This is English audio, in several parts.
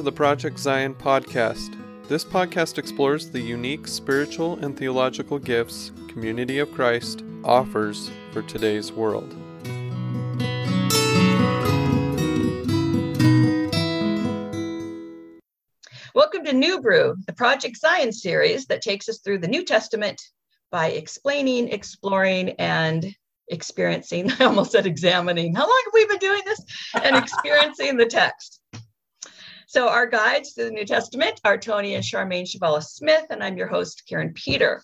To the Project Zion podcast. This podcast explores the unique spiritual and theological gifts Community of Christ offers for today's world. Welcome to New Brew, the Project Zion series that takes us through the New Testament by explaining, exploring, and experiencing. I almost said examining. How long have we been doing this? And experiencing the text. So, our guides to the New Testament are Tony and Charmaine Chvala Smith, and I'm your host, Karin Peter.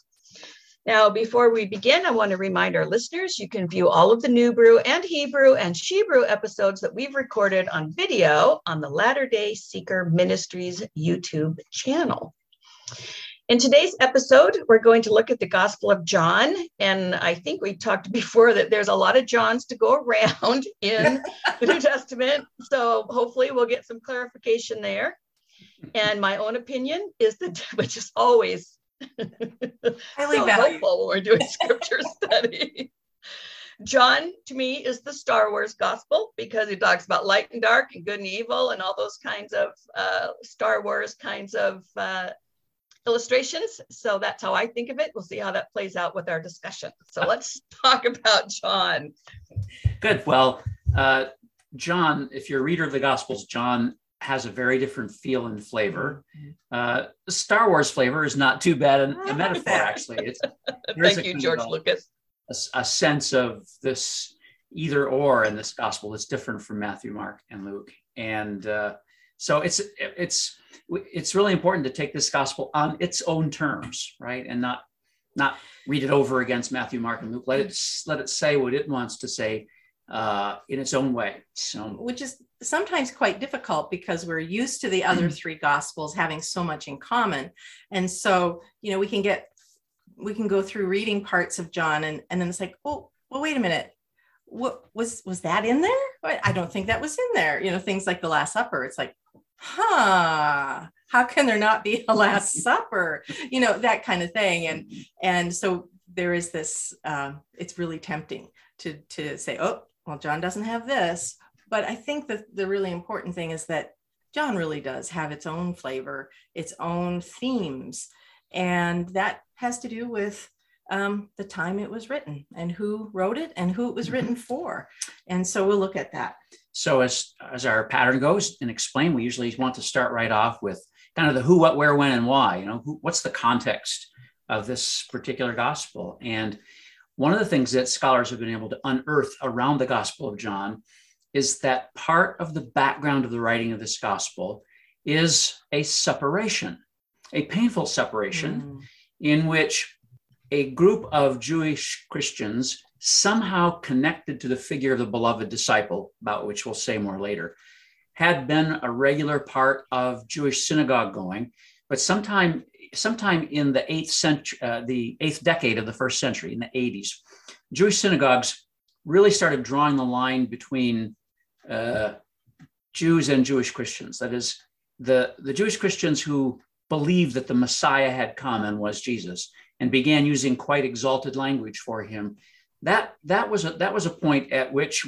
Now, before we begin, I want to remind our listeners you can view all of the New Brew and Hebrew and Shebrew episodes that we've recorded on video on the Latter day Seeker Ministries YouTube channel. In today's episode, we're going to look at the Gospel of John. And I think we talked before that there's a lot of Johns to go around in the New Testament. So hopefully we'll get some clarification there. And my own opinion is that, which is always Highly so helpful when we're doing scripture study. John, to me, is the Star Wars gospel because he talks about light and dark and good and evil and all those kinds of uh, Star Wars kinds of uh, illustrations. So that's how I think of it. We'll see how that plays out with our discussion. So let's talk about John. Good. Well, uh, John, if you're a reader of the Gospels, John has a very different feel and flavor. Uh, Star Wars flavor is not too bad a, a metaphor, actually. It's, Thank you, George a, Lucas. A, a, sense of this either or in this gospel that's different from Matthew, Mark, and Luke. And uh, so it's it's it's really important to take this gospel on its own terms, right, and not not read it over against Matthew, Mark, and Luke. Let it let it say what it wants to say uh, in its own way. So, which is sometimes quite difficult because we're used to the other three gospels having so much in common, and so you know we can get we can go through reading parts of John, and and then it's like, oh, well, wait a minute, what was was that in there? I don't think that was in there. You know, things like the Last Supper. It's like, huh how can there not be a last supper you know that kind of thing and and so there is this uh, it's really tempting to to say oh well, John doesn't have this. But I think that the really important thing is that John really does have its own flavor, its own themes. And that has to do with um, the time it was written and who wrote it and who it was written for. And so we'll look at that. So as, as our pattern goes and explain, we usually want to start right off with kind of the who, what, where, when, and why. You know, who, what's the context of this particular gospel? And one of the things that scholars have been able to unearth around the Gospel of John is that part of the background of the writing of this Gospel is a separation, a painful separation, mm. in which a group of Jewish Christians, somehow connected to the figure of the beloved disciple, about which we'll say more later, had been a regular part of Jewish synagogue going, but sometime sometime in the eighth century, uh, the eighth decade of the first century, in the 80s, Jewish synagogues really started drawing the line between uh, Jews and Jewish Christians. That is, the, the Jewish Christians who believed that the Messiah had come and was Jesus, and began using quite exalted language for him. That that was a, that was a point at which,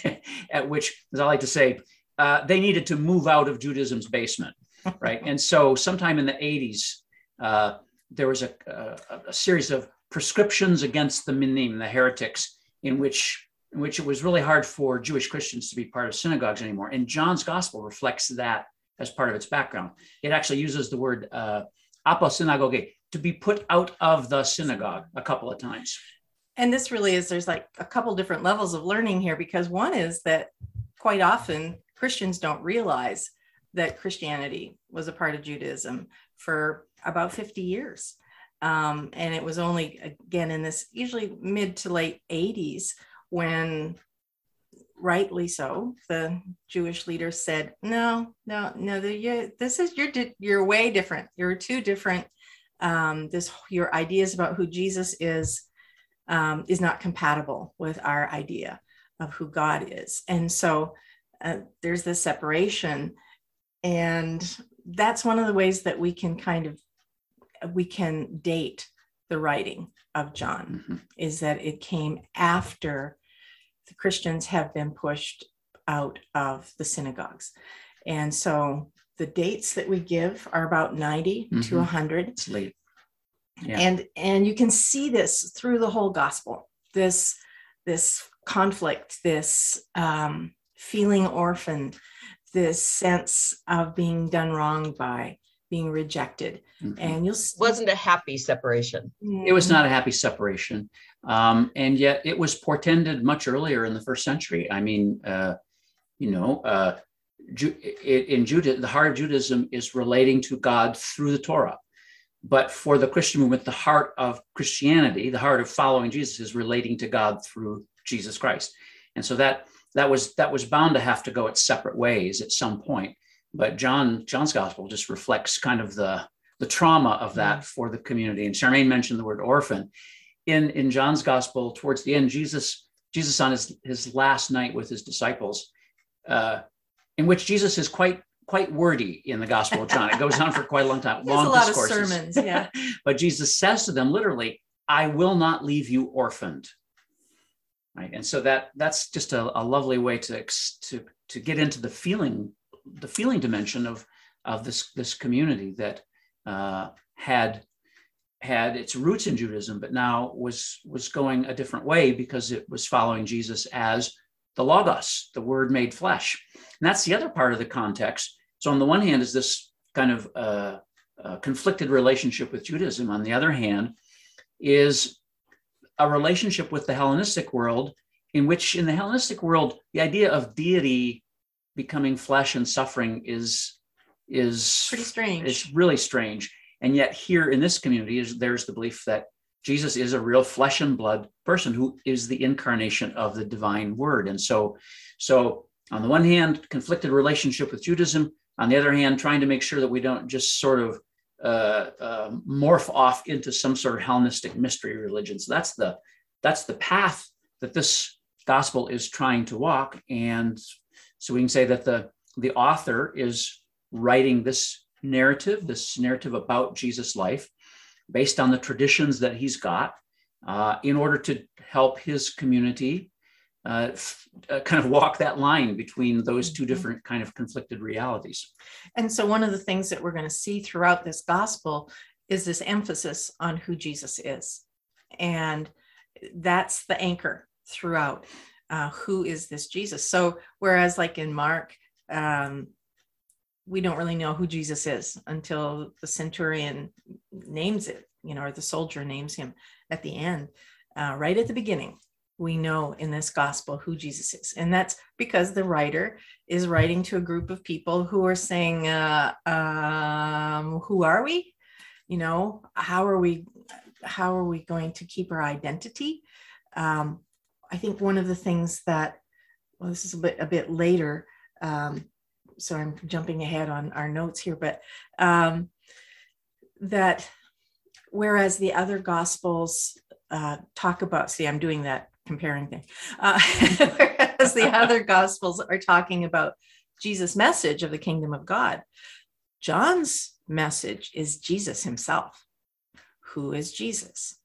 at which, as I like to say, uh, they needed to move out of Judaism's basement, right? and so, sometime in the 80s, uh, there was a, a, a, series of prescriptions against the minim, the heretics, in which in which it was really hard for Jewish Christians to be part of synagogues anymore. And John's gospel reflects that as part of its background. It actually uses the word uh, aposynagoge, to be put out of the synagogue a couple of times. And this really is, there's like a couple different levels of learning here because one is that quite often Christians don't realize that Christianity was a part of Judaism for about 50 years. Um, and it was only again in this usually mid to late 80s when rightly so the jewish leaders said no no no the, you, this is you're you're way different you're too different um, this your ideas about who jesus is um, is not compatible with our idea of who god is and so uh, there's this separation and that's one of the ways that we can kind of we can date the writing of John mm-hmm. is that it came after the Christians have been pushed out of the synagogues. And so the dates that we give are about 90 to Mhm. 100 It's late. Yeah. and and you can see this through the whole gospel this this conflict this um, feeling orphaned this sense of being done wrong by being rejected Mhm. and you'll s- Wasn't a happy separation. It was not a happy separation. Um, and yet it was portended much earlier in the first century. I mean, uh, you know, uh, Ju- i- in Judah, the heart of Judaism is relating to God through the Torah. But for the Christian movement, the heart of Christianity, the heart of following Jesus is relating to God through Jesus Christ. And so that that was that was bound to have to go its separate ways at some point. But John John's gospel just reflects kind of the the trauma of that for the community. And Charmaine mentioned the word orphan. In in John's gospel, towards the end, Jesus Jesus on his his last night with his disciples, uh, in which Jesus is quite quite wordy in the Gospel of John. It goes on for quite a long time, long a lot discourses. of sermons yeah but Jesus says to them literally, "I will not leave you orphaned." Right, and so that that's just a, a lovely way to ex- to to get into the feeling the feeling dimension of of this this community that uh, had had its roots in Judaism, but now was was going a different way because it was following Jesus as the Logos, the Word made flesh. And that's the other part of the context. So on the one hand, is this kind of uh, uh, conflicted relationship with Judaism. On the other hand, is a relationship with the Hellenistic world, in which in the Hellenistic world, the idea of deity becoming flesh and suffering is is pretty strange it's really strange. And yet here in this community is there's the belief that Jesus is a real flesh and blood person who is the incarnation of the divine word. And so, so on the one hand, conflicted relationship with Judaism. On the other hand, trying to make sure that we don't just sort of uh, uh, morph off into some sort of Hellenistic mystery religion. So that's the that's the path that this gospel is trying to walk. And so we can say that the the author is writing this narrative, this narrative about Jesus' life, based on the traditions that he's got, uh, in order to help his community uh, f- uh, kind of walk that line between those two different kind of conflicted realities. And so, one of the things that we're going to see throughout this gospel is this emphasis on who Jesus is. And that's the anchor throughout. Uh, who is this Jesus? So, whereas, like in Mark, um, we don't really know who Jesus is until the centurion names it, you know, or the soldier names him at the end. Uh, right at the beginning, we know in this gospel who Jesus is. And that's because the writer is writing to a group of people who are saying, uh, um, who are we? You know, how are we, how are we going to keep our identity? Um, I think one of the things that, well, this is a bit, a bit later, um, so I'm jumping ahead on our notes here, but um, that whereas the other gospels uh, talk about, see, I'm doing that comparing thing, uh, whereas the other gospels are talking about Jesus' message of the kingdom of God, John's message is Jesus himself. Who is Jesus?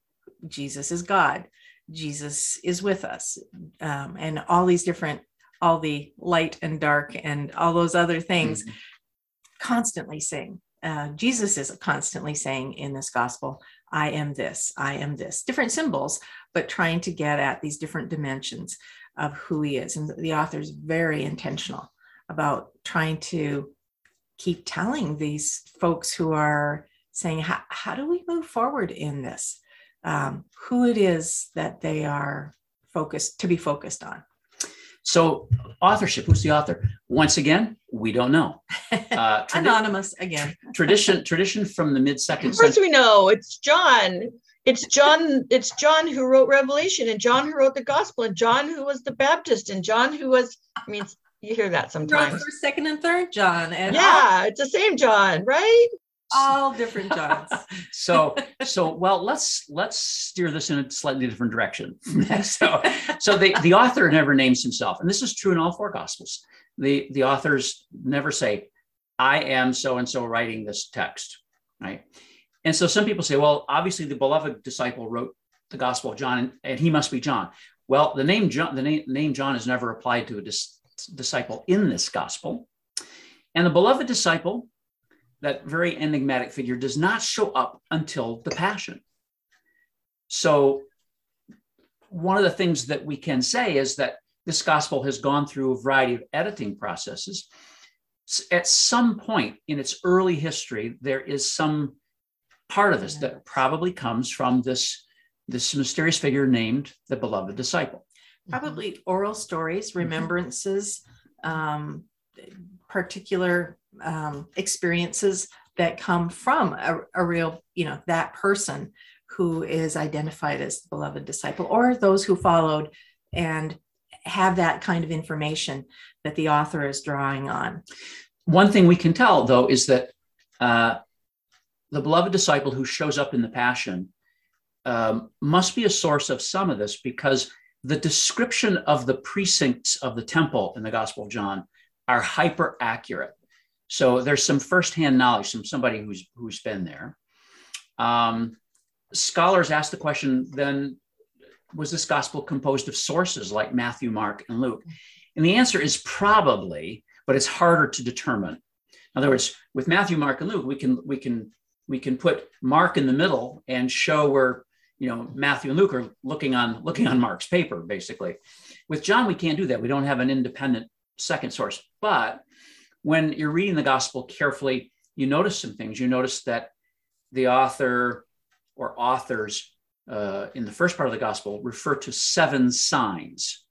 Jesus is God. Jesus is with us, um, and all these different all the light and dark and all those other things Mhm. constantly saying uh, jesus is constantly saying in this gospel i am this i am this. Different symbols but trying to get at these different dimensions of who he is. And the author is very intentional about trying to keep telling these folks who are saying how, how do we move forward in this? Um, who it is that they are focused to be focused on So, authorship, who's the author? Once again, we don't know. Uh, tradi- anonymous again tradition, tradition from the mid second Of course, we know it's John. It's John. It's John who wrote Revelation, and John who wrote the Gospel, and John who was the Baptist, and John who was. I mean, you hear that Wrote sometimes. first second and third john and all, Yeah, it's the same John, right? all different jobs. So, so well, let's let's steer this in a slightly different direction. so, so the the author never names himself, and this is true in all four gospels. The the authors never say, "I am so and so writing this text," right? And so some people say, "Well, obviously the beloved disciple wrote the Gospel of John, and, and he must be John." Well, the name John, the name, name John is never applied to a dis- disciple in this gospel. And the beloved disciple, that very enigmatic figure, does not show up until the Passion. So, one of the things that we can say is that this gospel has gone through a variety of editing processes. At some point in its early history, there is some part of this that probably comes from this, this mysterious figure named the beloved disciple. Probably oral stories, remembrances, um, particular um, experiences that come from a, a real, you know, that person who is identified as the beloved disciple, or those who followed and have that kind of information that the author is drawing on. One thing we can tell, though, is that uh, the beloved disciple who shows up in the Passion um, must be a source of some of this because the description of the precincts of the temple in the Gospel of John are hyper accurate. So there's some firsthand knowledge from somebody who's who's been there. Um, scholars ask the question then was this gospel composed of sources like Matthew, Mark, and Luke? And the answer is probably, but it's harder to determine. In other words, with Matthew, Mark, and Luke, we can we can we can put Mark in the middle and show where you know Matthew and Luke are looking on looking on Mark's paper, basically. With John, we can't do that. We don't have an independent second source. But when you're reading the gospel carefully, you notice some things. You notice that the author or authors uh, in the first part of the gospel refer to seven signs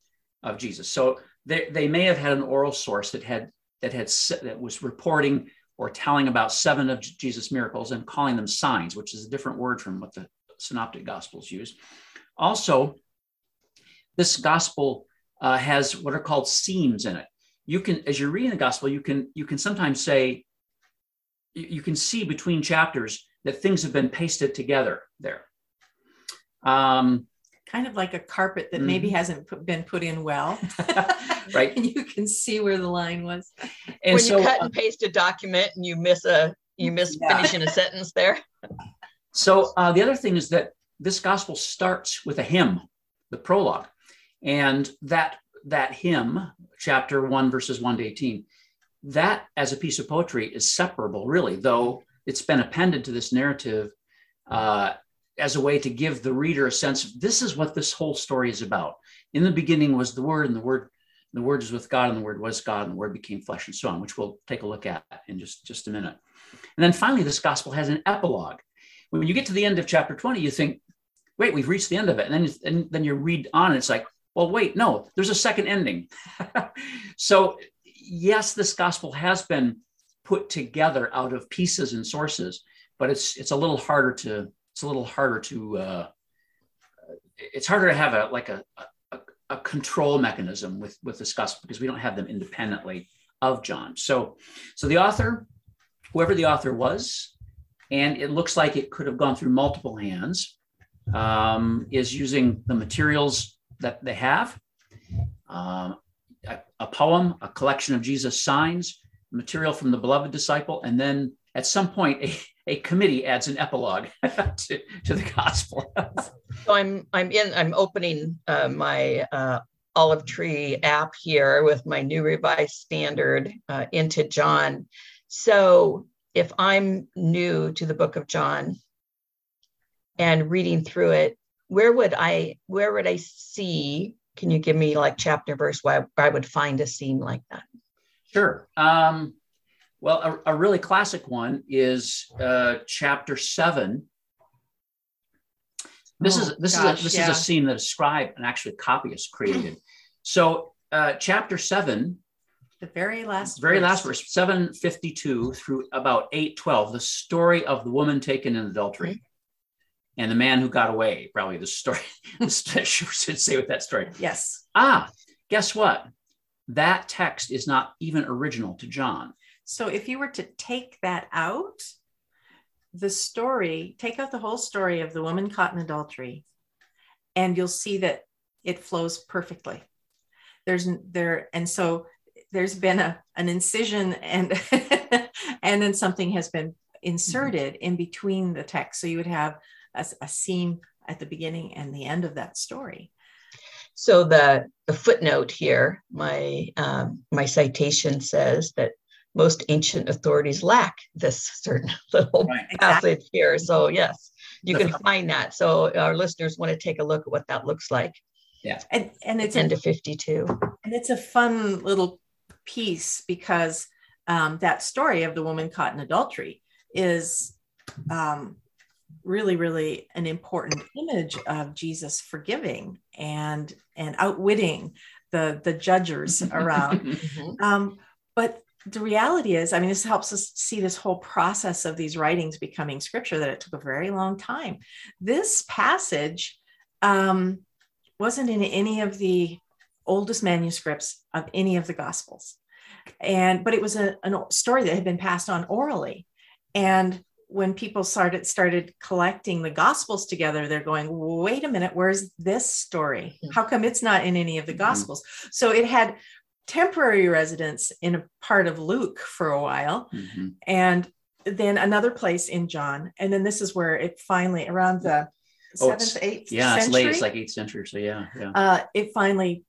of Jesus. So they, they may have had an oral source that had that had that was reporting or telling about seven of Jesus' miracles and calling them signs, which is a different word from what the synoptic gospels use. Also, this gospel uh, has what are called seams in it. You can, as you're reading the gospel, you can you can sometimes say you can see between chapters that things have been pasted together there. Um, kind of like a carpet that mm-hmm. maybe hasn't put, been put in well. right. and you can see where the line was. And when so, you cut uh, and paste a document and you miss a you miss yeah. finishing a sentence there. So uh, the other thing is that this gospel starts with a hymn, the prologue, and that that hymn, chapter one, verses one to eighteen, that as a piece of poetry is separable, really, though it's been appended to this narrative uh, as a way to give the reader a sense of this is what this whole story is about. In the beginning was the Word, and the Word, the Word is with God, and the Word was God, and the Word became flesh, and so on, which we'll take a look at in just, just a minute. And then finally, this gospel has an epilogue. When you get to the end of chapter 20, you think, wait, we've reached the end of it. And then, and then you read on, and it's like, well, wait, no, there's a second ending. so, yes, this gospel has been put together out of pieces and sources, but it's it's a little harder to it's a little harder to uh, it's harder to have a like a, a, a control mechanism with with this gospel because we don't have them independently of John. So so the author, whoever the author was, and it looks like it could have gone through multiple hands, um, is using the materials that they have. Um, a, a poem, a collection of Jesus' signs, material from the beloved disciple, and then at some point a, a committee adds an epilogue to, to the gospel. so I'm I'm in I'm opening uh, my uh, olive tree app here with my new revised standard uh, into John. So if I'm new to the book of John and reading through it, where would I where would I see? Can you give me like chapter verse where I would find a scene like that? Sure. Um, well, a, a really classic one is uh, chapter seven. This oh, is this gosh, is a, this yeah. is a scene that a scribe and actually copyist created. so, uh, chapter seven, the very last very verse. last verse, seven fifty two through about eight twelve, the story of the woman taken in adultery. Mm-hmm. And the man who got away, probably the story, the should say with that story. Yes. Ah, guess what? That text is not even original to John. So if you were to take that out, the story, take out the whole story of the woman caught in adultery, and you'll see that it flows perfectly. There's there, and so there's been a an incision and and then something has been inserted in between the text. So you would have a, a seam at the beginning and the end of that story. So the the footnote here, my um, my citation says that most ancient authorities lack this certain little Right. passage here. So yes, you can find that. So our listeners want to take a look at what that looks like. yeah And and it's 10 a, to 52. and it's a fun little piece because um, that story of the woman caught in adultery is um, really really an important image of Jesus forgiving and and outwitting the the judgers around. Mhm. Um, but the reality is, I mean, this helps us see this whole process of these writings becoming scripture that it took a very long time. This passage um, wasn't in any of the oldest manuscripts of any of the gospels. And but it was a, a story that had been passed on orally. And when people started started collecting the gospels together, they're going, wait a minute, where's this story? How come it's not in any of the Mhm. gospels? So it had temporary residence in a part of Luke for a while, Mhm. and then another place in John. And then this is where it finally, around the Oh, seventh, eighth Yeah, it's late. It's like eighth century. So yeah, yeah. uh, it finally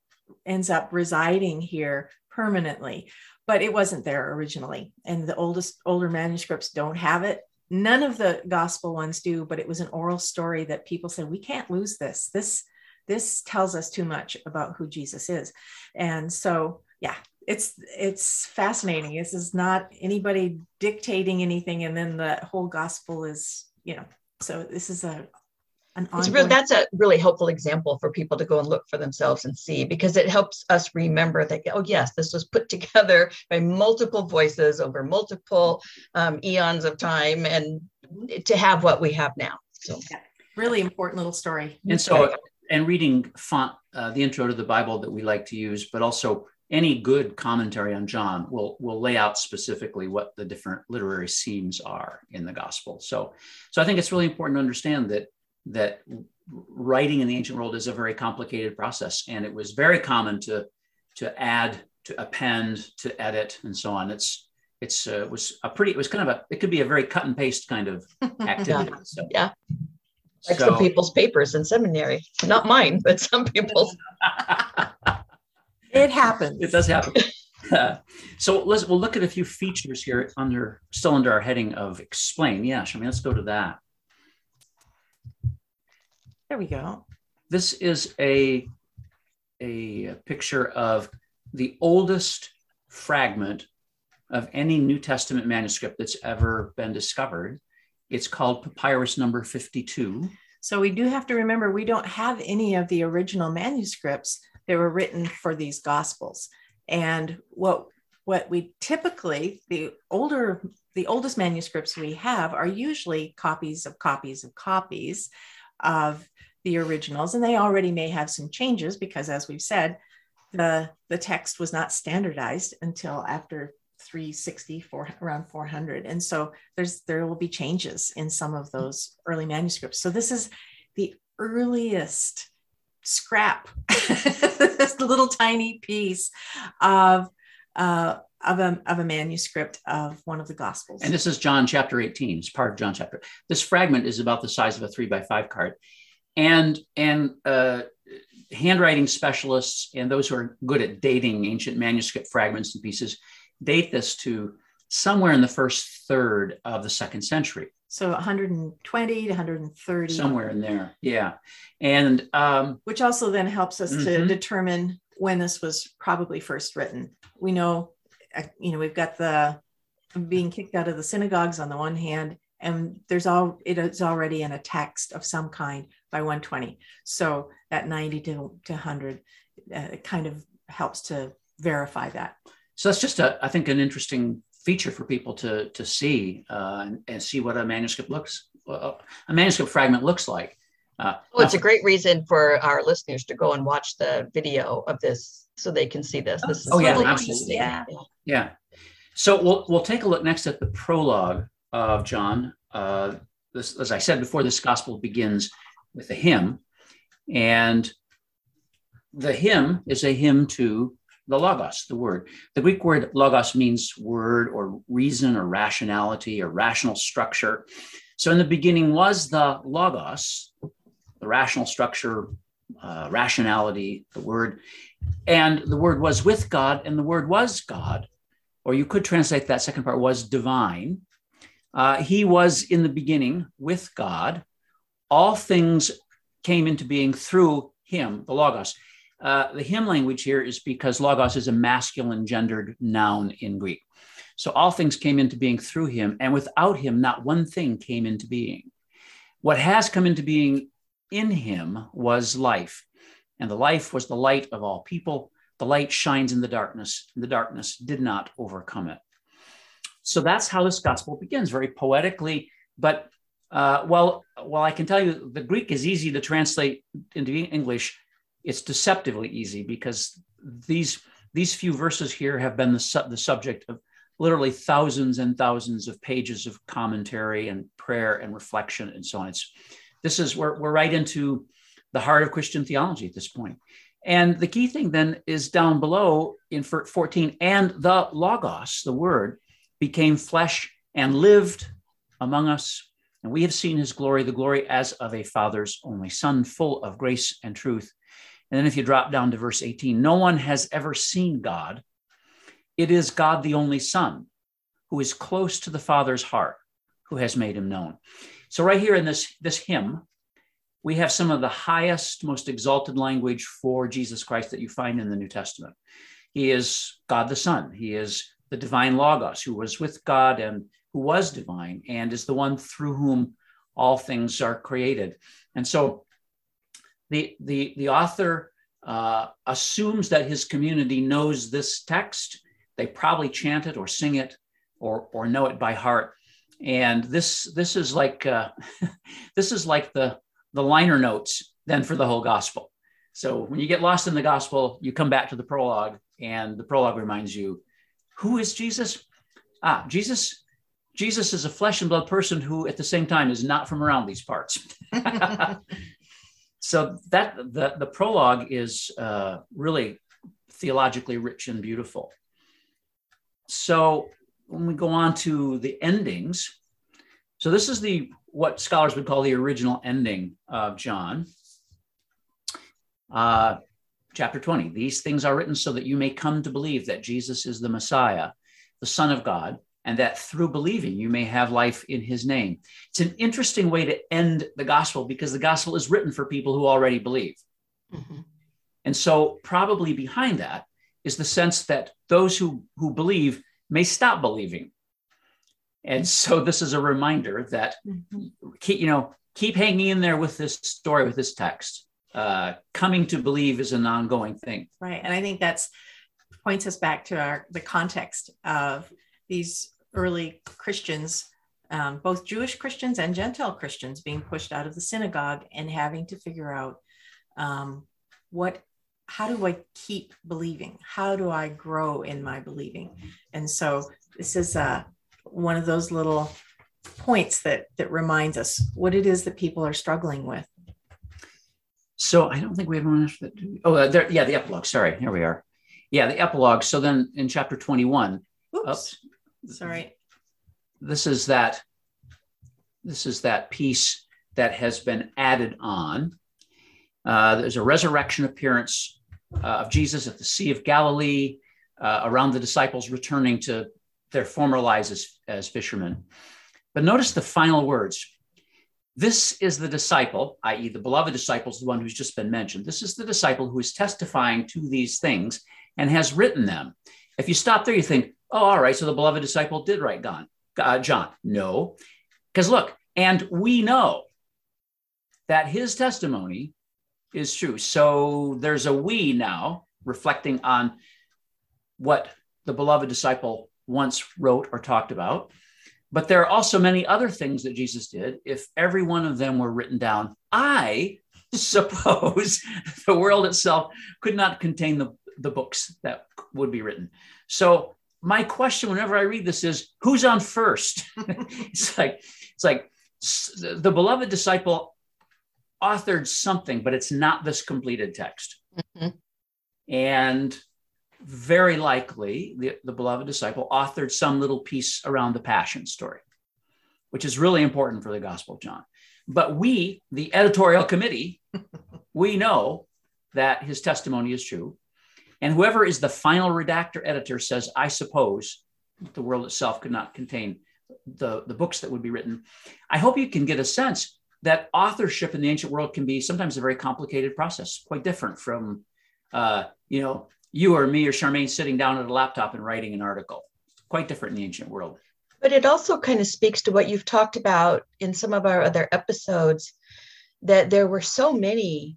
ends up residing here permanently. But it wasn't there originally, and the oldest older manuscripts don't have it. None of the gospel ones do, but it was an oral story that people said we can't lose this. This this tells us too much about who Jesus is, and so yeah, it's it's fascinating. This is not anybody dictating anything, and then the whole gospel is you know. So this is a It's ongoing. really, that's a really helpful example for people to go and look for themselves and see because it helps us remember that, oh, yes, this was put together by multiple voices over multiple um, eons of time and to have what we have now. So, really important little story. And so, and reading font, uh, the intro to the Bible that we like to use, but also any good commentary on John will will lay out specifically what the different literary themes are in the gospel. So, so I think it's really important to understand that that writing in the ancient world is a very complicated process, and it was very common to to add, to append, to edit, and so on. It's it's uh, was a pretty. It was kind of a. It could be a very cut and paste kind of activity. So, Yeah. like so- some people's papers in seminary, not mine, but some people's. It happens. It does happen. so let's we'll look at a few features here under still under our heading of explain. Yeah, I mean let's go to that. There we go. This is a a picture of the oldest fragment of any New Testament manuscript that's ever been discovered. It's called papyrus number 52. So we do have to remember we don't have any of the original manuscripts that were written for these gospels. And what what we typically the older the oldest manuscripts we have are usually copies of copies of copies of the originals and they already may have some changes because as we've said the the text was not standardized until after 360 for around 400 and so there's there will be changes in some of those early manuscripts so this is the earliest scrap this little tiny piece of uh, of a, of a manuscript of one of the gospels And this is John chapter 18. It's part of John chapter. This fragment is about the size of a three by five card. And and uh, handwriting specialists and those who are good at dating ancient manuscript fragments and pieces date this to somewhere in the first third of the second century. so 120 to 130 somewhere in there. Yeah. And um, which also then helps us to Mhm. determine when this was probably first written. We know, uh, you know, we've got the being kicked out of the synagogues on the one hand, and there's all it is already in a text of some kind by 120. So that 90 to, to 100 uh, kind of helps to verify that. so that's just a, I think, an interesting feature for people to to see uh, and, and see what a manuscript looks, uh, a manuscript fragment looks like. Uh, Well, it's a great reason for our listeners to go and watch the video of this so they can see this. This is Oh, yeah, absolutely. Yeah. Yeah. So we'll we'll take a look next at the prologue of John. Uh, this, as I said before, this gospel begins with a hymn, and the hymn is a hymn to the logos, the word. The Greek word logos means word or reason or rationality or rational structure. So in the beginning was the logos, the rational structure, uh, rationality, the word, and the word was with God, and the word was God. or you could translate that second part, was divine. Uh, he was in the beginning with God. All things came into being through him, the Logos. Uh, the him language here is because Logos is a masculine gendered noun in Greek. So all things came into being through him, and without him, not one thing came into being. What has come into being in him was life, and the life was the light of all people. The light shines in the darkness, and the darkness did not overcome it. So that's how this gospel begins, very poetically. But uh, well, well, I can tell you the Greek is easy to translate into English. It's deceptively easy because these these few verses here have been the, su- the subject of literally thousands and thousands of pages of commentary and prayer and reflection and so on. It's this is we're, we're right into the heart of Christian theology at this point. And the key thing then is down below in 14, and the Logos, the word, became flesh and lived among us. And we have seen his glory, the glory as of a father's only son, full of grace and truth. And then if you drop down to verse 18, no one has ever seen God. It is God, the only Son, who is close to the Father's heart, who has made him known. So, right here in this, this hymn, we have some of the highest, most exalted language for Jesus Christ that you find in the New Testament. He is God the Son. He is the divine Logos, who was with God and who was divine, and is the one through whom all things are created. And so the, the, the author uh, assumes that his community knows this text. They probably chant it or sing it or, or know it by heart. And this, this is like uh, this is like the, the liner notes then for the whole gospel. So when you get lost in the gospel, you come back to the prologue, and the prologue reminds you who is Jesus? Ah, Jesus. Jesus is a flesh and blood person who, at the same time, is not from around these parts. so that the, the prologue is uh, really theologically rich and beautiful. So when we go on to the endings, so this is the what scholars would call the original ending of John. Uh, chapter 20. These things are written so that you may come to believe that Jesus is the Messiah, the Son of God, and that through believing you may have life in his name. It's an interesting way to end the gospel because the gospel is written for people who already believe. Mm-hmm. And so, probably behind that is the sense that those who, who believe may stop believing. And so, this is a reminder that, mm-hmm. keep, you know, keep hanging in there with this story, with this text uh, coming to believe is an ongoing thing. Right, and I think that's points us back to our the context of these early Christians, um, both Jewish Christians and Gentile Christians, being pushed out of the synagogue and having to figure out um, what how do I keep believing? How do I grow in my believing? And so this is uh, one of those little points that that reminds us what it is that people are struggling with so I don't think we have one after that. Oh, uh, there, yeah, the epilogue. Sorry, here we are. Yeah, the epilogue. So then in chapter 21, Oops. Oops, sorry. This is that this is that piece that has been added on. Uh, there's a resurrection appearance uh, of Jesus at the Sea of Galilee, uh, around the disciples returning to their former lives as, as fishermen. But notice the final words this is the disciple, i.e., the beloved disciple is the one who's just been mentioned. This is the disciple who is testifying to these things and has written them. If you stop there, you think, oh, all right, so the beloved disciple did write John. Uh, John. No, because look, and we know that his testimony is true. So there's a we now reflecting on what the beloved disciple once wrote or talked about. But there are also many other things that Jesus did. If every one of them were written down, I suppose the world itself could not contain the, the books that would be written. So my question whenever I read this is who's on first? it's like it's like the beloved disciple authored something, but it's not this completed text. Mm-hmm. And very likely the, the beloved disciple authored some little piece around the passion story, which is really important for the Gospel of John. But we, the editorial committee, we know that his testimony is true. And whoever is the final redactor editor says, I suppose the world itself could not contain the, the books that would be written. I hope you can get a sense that authorship in the ancient world can be sometimes a very complicated process, quite different from, uh, you know, you or me or Charmaine sitting down at a laptop and writing an article. Quite different in the ancient world. But it also kind of speaks to what you've talked about in some of our other episodes that there were so many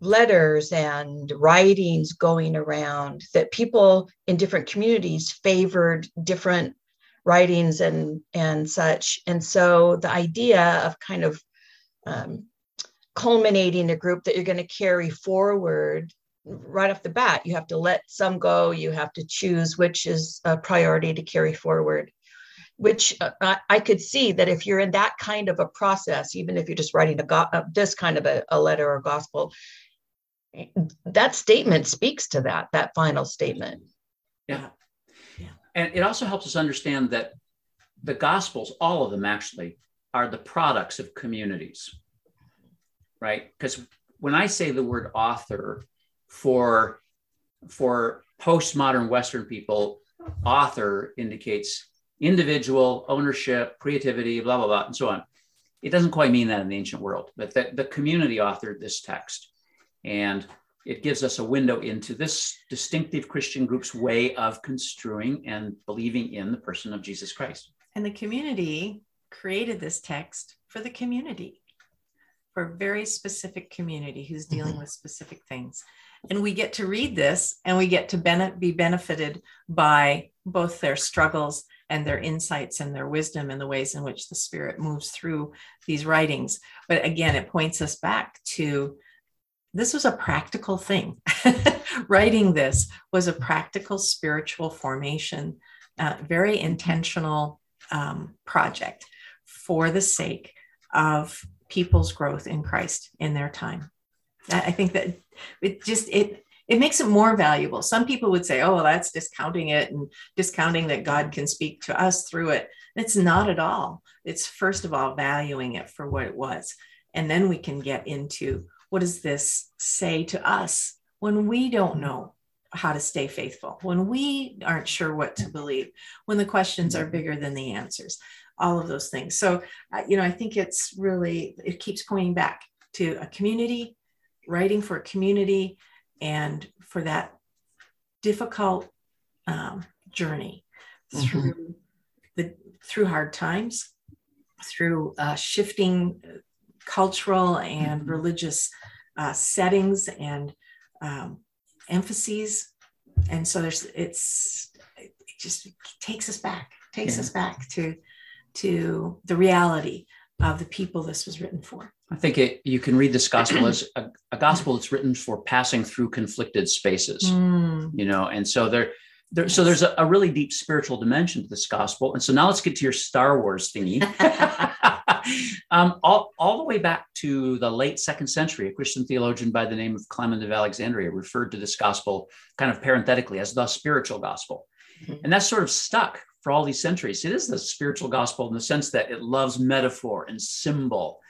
letters and writings going around that people in different communities favored different writings and and such and so the idea of kind of um, culminating a group that you're going to carry forward right off the bat you have to let some go you have to choose which is a priority to carry forward which uh, I could see that if you're in that kind of a process, even if you're just writing a go- uh, this kind of a, a, letter or gospel, that statement speaks to that, that final statement. Yeah. yeah. And it also helps us understand that the gospels, all of them actually, are the products of communities, right? Because when I say the word author for, for postmodern Western people, author indicates individual ownership, creativity, blah, blah, blah, and so on. It doesn't quite mean that in the ancient world, but the, the community authored this text. And it gives us a window into this distinctive Christian group's way of construing and believing in the person of Jesus Christ. And the community created this text for the community, for a very specific community who's dealing mm-hmm. with specific things. And we get to read this and we get to bene- be benefited by both their struggles and their insights and their wisdom and the ways in which the Spirit moves through these writings. But again, it points us back to this was a practical thing. Writing this was a practical spiritual formation, uh, very intentional um, project for the sake of people's growth in Christ in their time. I think that it just it it makes it more valuable. Some people would say, oh, well, that's discounting it and discounting that God can speak to us through it. It's not at all. It's first of all valuing it for what it was. And then we can get into what does this say to us when we don't know how to stay faithful, when we aren't sure what to believe, when the questions are bigger than the answers, all of those things. So, uh, you know, I think it's really, it keeps pointing back to a community, writing for a community, and for that difficult um, journey mm-hmm. through the through hard times, through uh, shifting cultural and mm-hmm. religious uh, settings and um, emphases, and so there's it's it just takes us back, takes yeah. us back to to the reality of the people this was written for. I think it, you can read this gospel as a, a, gospel that's written for passing through conflicted spaces, mm. you know, and so there, there so there's a, a, really deep spiritual dimension to this gospel. And so now let's get to your Star Wars thingy. um, all, all the way back to the late second century, a Christian theologian by the name of Clement of Alexandria referred to this gospel kind of parenthetically as the spiritual gospel. Mm-hmm. And that's sort of stuck for all these centuries. It is the spiritual gospel in the sense that it loves metaphor and symbol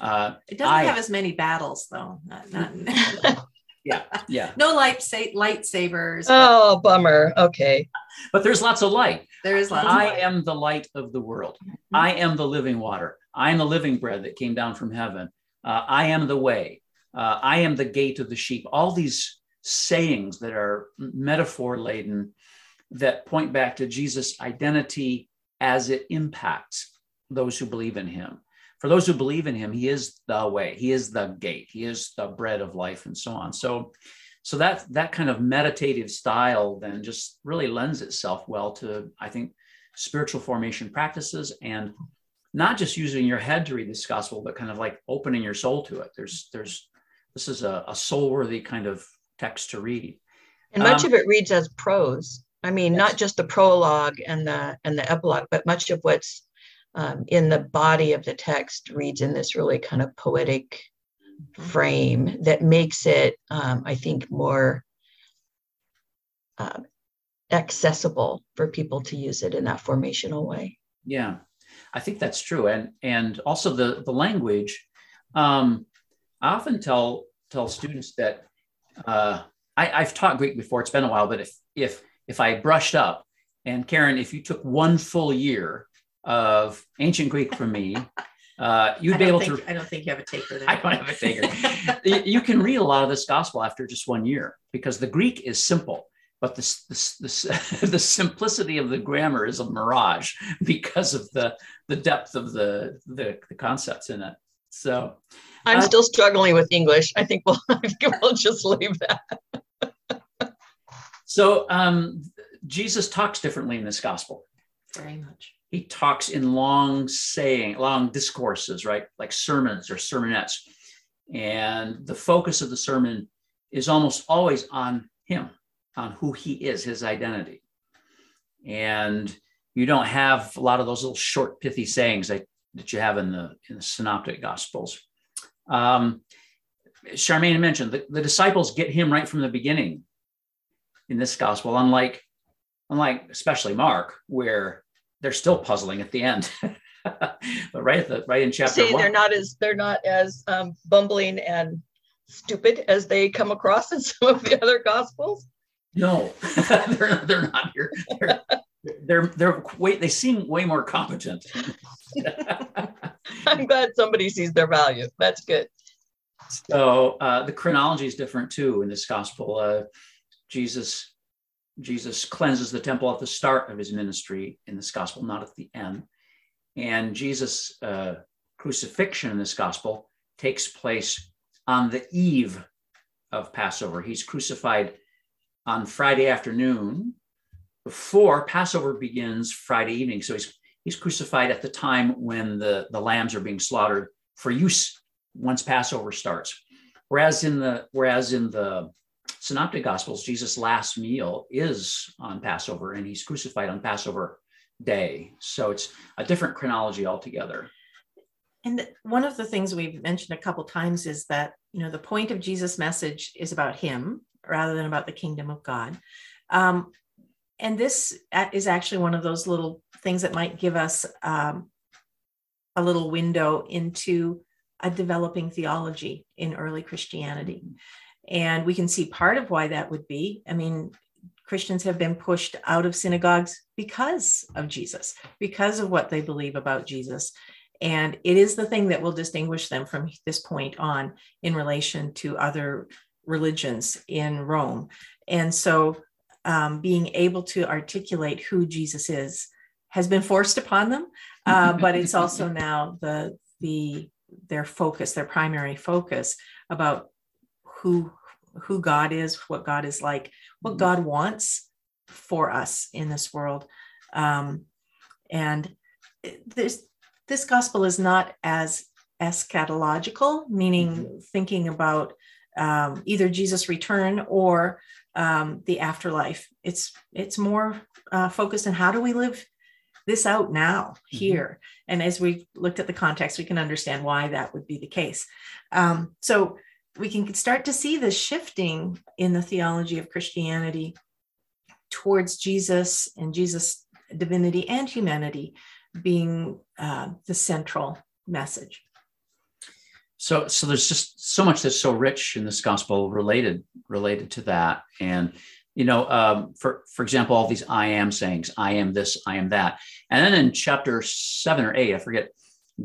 uh, it doesn't I, have as many battles though. Not, not yeah, yeah. No light sa- lightsabers. Oh, but, bummer. Okay. But there's lots of light. There is lots. I am the light of the world. Mm-hmm. I am the living water. I am the living bread that came down from heaven. Uh, I am the way. Uh, I am the gate of the sheep. All these sayings that are metaphor laden that point back to Jesus' identity as it impacts those who believe in him for those who believe in him, he is the way, he is the gate, he is the bread of life, and so on. So, so that that kind of meditative style then just really lends itself well to, I think, spiritual formation practices and not just using your head to read this gospel, but kind of like opening your soul to it. There's there's this is a, a soul-worthy kind of text to read. And much um, of it reads as prose. I mean, yes. not just the prologue and the and the epilogue, but much of what's um, in the body of the text reads in this really kind of poetic frame that makes it, um, I think, more uh, accessible for people to use it in that formational way. Yeah, I think that's true, and and also the the language. Um, I often tell tell students that uh, I, I've taught Greek before. It's been a while, but if if if I brushed up And Karin, if you took one full year of ancient Greek from me, uh, you'd be able think, to. I don't think you have a taker there. I don't have a taker. you can read a lot of this gospel after just one year because the Greek is simple, but the, the, the, the simplicity of the grammar is a mirage because of the, the depth of the, the, the concepts in it. So I'm uh, still struggling with English. I think we'll, I think we'll just leave that. So um, Jesus talks differently in this gospel. Very much. He talks in long saying, long discourses, right? Like sermons or sermonettes. And the focus of the sermon is almost always on him, on who he is, his identity. And you don't have a lot of those little short, pithy sayings that, that you have in the, in the synoptic gospels. Um, Charmaine mentioned the, the disciples get him right from the beginning in this gospel, unlike unlike especially Mark, where they're still puzzling at the end. but right at the right in chapter See, one, they're not as they're not as um, bumbling and stupid as they come across in some of the other gospels. no, they're they're not here. They're, they're they're way they seem way more competent. I'm glad somebody sees their value. That's good. so uh, the chronology is different too in this gospel. Uh, Jesus Jesus cleanses the temple at the start of his ministry in this gospel, not at the end. And Jesus' uh, crucifixion in this gospel takes place on the eve of Passover. He's crucified on Friday afternoon before Passover begins Friday evening. So he's, he's crucified at the time when the, the lambs are being slaughtered for use once Passover starts. Whereas in the whereas in the synoptic gospels jesus last meal is on passover and he's crucified on passover day so it's a different chronology altogether And one of the things we've mentioned a couple times is that you know the point of Jesus' message is about Him rather than about the kingdom of God. Um, and this is actually one of those little things that might give us um, a little window into a developing theology in early Christianity. And we can see part of why that would be. I mean, Christians have been pushed out of synagogues because of Jesus, because of what they believe about Jesus. And it is the thing that will distinguish them from this point on in relation to other religions in Rome. And so um, being able to articulate who Jesus is has been forced upon them, uh, but it's also now the the their focus, their primary focus about who who God is, what God is like, what God wants for us in this world, um, and this this gospel is not as eschatological, meaning thinking about um, either Jesus' return or um, the afterlife. It's it's more uh, focused on how do we live this out now here. Mm-hmm. And as we looked at the context, we can understand why that would be the case. Um, so we can start to see the shifting in the theology of Christianity towards Jesus and Jesus' divinity and humanity being uh, the central message. So, so there's just so much that's so rich in this gospel related related to that, and you know, um, for for example, all these I am sayings, I am this, I am that, and then in chapter seven or eight, I forget,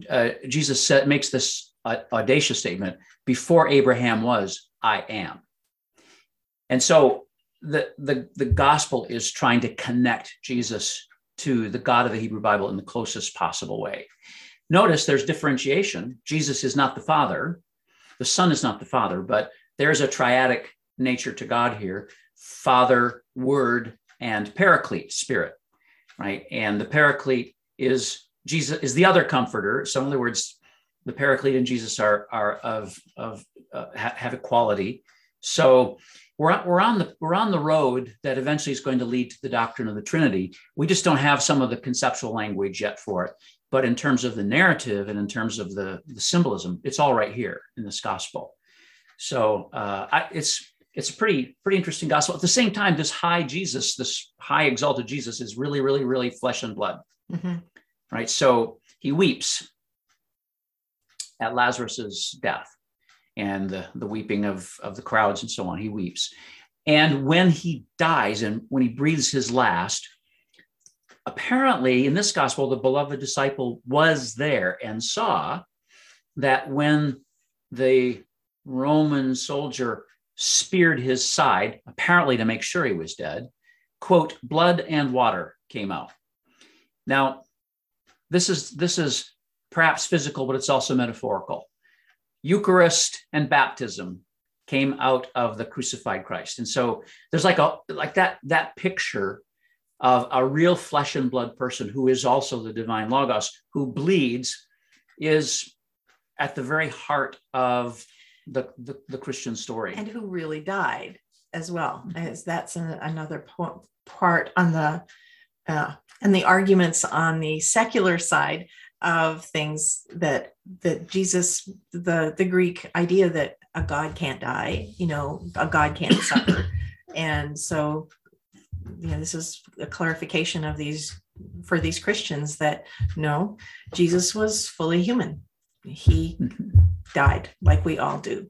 uh, Jesus said, makes this audacious statement: "Before Abraham was, I am." And so the the the gospel is trying to connect Jesus to the God of the Hebrew Bible in the closest possible way. Notice there's differentiation. Jesus is not the Father, the Son is not the Father, but there's a triadic nature to God here Father, Word, and Paraclete, Spirit, right? And the Paraclete is Jesus, is the other comforter. So, in other words, the Paraclete and Jesus are, are of, of uh, have equality. So, we're, we're on the we're on the road that eventually is going to lead to the doctrine of the Trinity. We just don't have some of the conceptual language yet for it. But in terms of the narrative and in terms of the, the symbolism, it's all right here in this gospel. So uh, I, it's it's a pretty pretty interesting gospel. At the same time, this high Jesus, this high exalted Jesus, is really really really flesh and blood, mm-hmm. right? So he weeps at Lazarus's death and the, the weeping of, of the crowds and so on. He weeps. And when he dies and when he breathes his last, apparently, in this gospel, the beloved disciple was there and saw that when the Roman soldier speared his side, apparently to make sure he was dead, quote, blood and water came out. Now, this is this is perhaps physical, but it's also metaphorical. Eucharist and baptism came out of the crucified Christ. And so there's like a like that that picture of a real flesh and blood person who is also the divine logos who bleeds is at the very heart of the, the, the Christian story. And who really died as well. As that's an, another po- part on the uh, and the arguments on the secular side of things that that Jesus the the Greek idea that a god can't die, you know, a god can't suffer. And so you know this is a clarification of these for these Christians that no, Jesus was fully human. He died like we all do.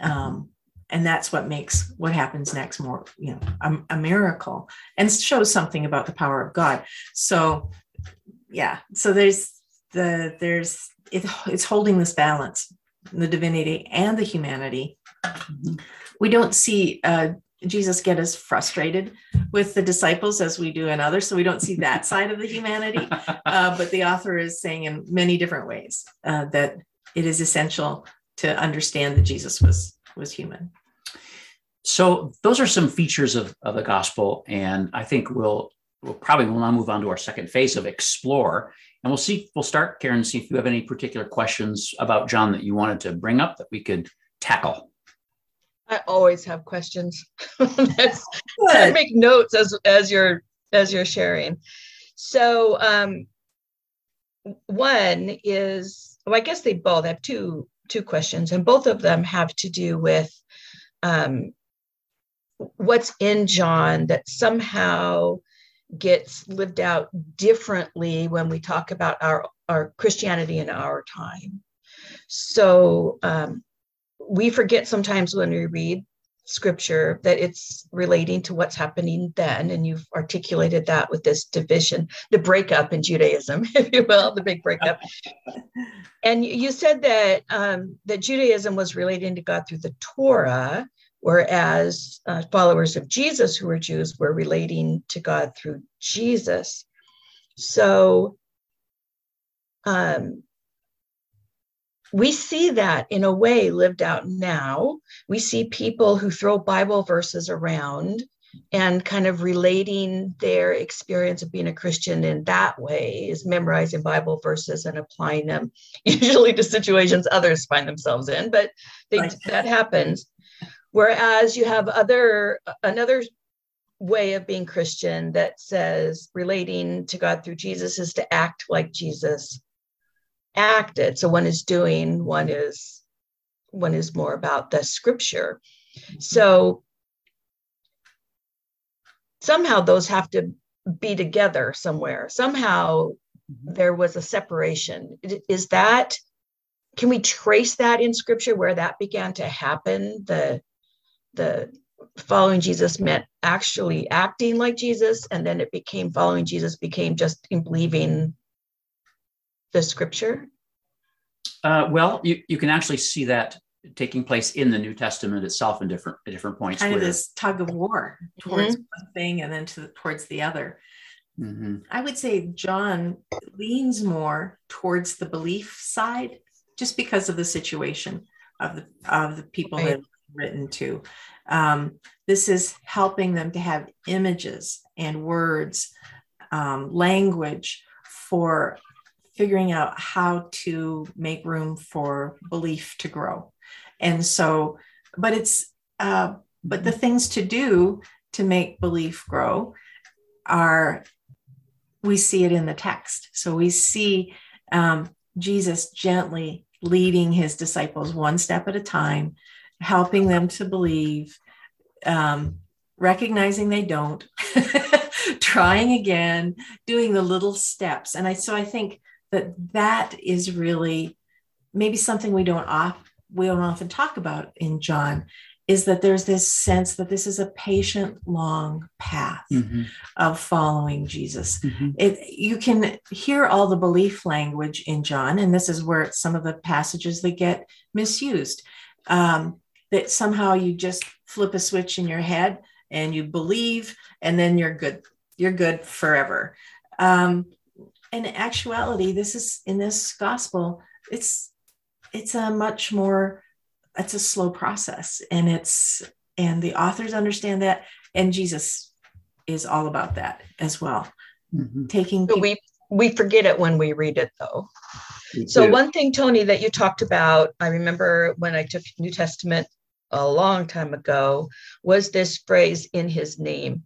Um, and that's what makes what happens next more you know a, a, miracle and shows something about the power of god so yeah so there's the there's it, it's holding this balance the divinity and the humanity. Mm-hmm. we don't see uh, jesus get as frustrated with the disciples as we do in others so we don't see that side of the humanity. Uh, but the author is saying in many different ways uh, that it is essential to understand that jesus was was human. So those are some features of, of the gospel and i think we'll we'll probably will now move on to our second phase of explore and we'll see we'll start Karin see if you have any particular questions about john that you wanted to bring up that we could tackle. I always have questions. I make notes as as you're as you're sharing. So um one is well i guess they both have two two questions and both of them have to do with um what's in John that somehow gets lived out differently when we talk about our, our Christianity in our time. So um, we forget sometimes when we read scripture that it's relating to what's happening then and you've articulated that with this division the breakup in judaism if you will the big breakup and you said that um, that judaism was relating to god through the torah whereas uh, followers of Jesus who were Jews were relating to God through Jesus. So um, we see that in a way lived out now. We see people who throw Bible verses around and kind of relating their experience of being a Christian in that way is memorizing Bible verses and applying them usually to situations others find themselves in, but they, right. that happens. Whereas you have other another way of being Christian that says relating to God through Jesus is to act like Jesus acted. So one is doing, one is one is more about the scripture. So somehow those have to be together somewhere. Somehow there was a separation. Is that can we trace that in scripture where that began to happen? The the following Jesus meant actually acting like Jesus, and then it became following Jesus became just in believing the scripture? Uh, well, you, you can actually see that taking place in the New Testament itself in different at different points. Kind where, of this tug of war towards mm-hmm. one thing and then to, towards the other. Mm-hmm. I would say John leans more towards the belief side, just because of the situation of the of the people right. that written to. Um, this is helping them to have images and words, um, language for figuring out how to make room for belief to grow. And so, but it's, uh, but the things to do to make belief grow are, we see it in the text. So we see um, Jesus gently leading his disciples one step at a time helping them to believe, um, recognizing they don't, trying again, doing the little steps. And I so I think that that is really maybe something we don't off we don't often talk about in John is that there's this sense that this is a patient long path Mm-hmm. of following Jesus. Mm-hmm. It, you can hear all the belief language in John, and this is where some of the passages that get misused. Um, that somehow you just flip a switch in your head and you believe, and then you're good. You're good forever. Um, in actuality, this is in this gospel. It's it's a much more it's a slow process, and it's and the authors understand that, and Jesus is all about that as well. Mm-hmm. Taking But we we forget it when we read it though. So one thing, Tony, that you talked about, I remember when I took New Testament a long time ago, was this phrase "in His name."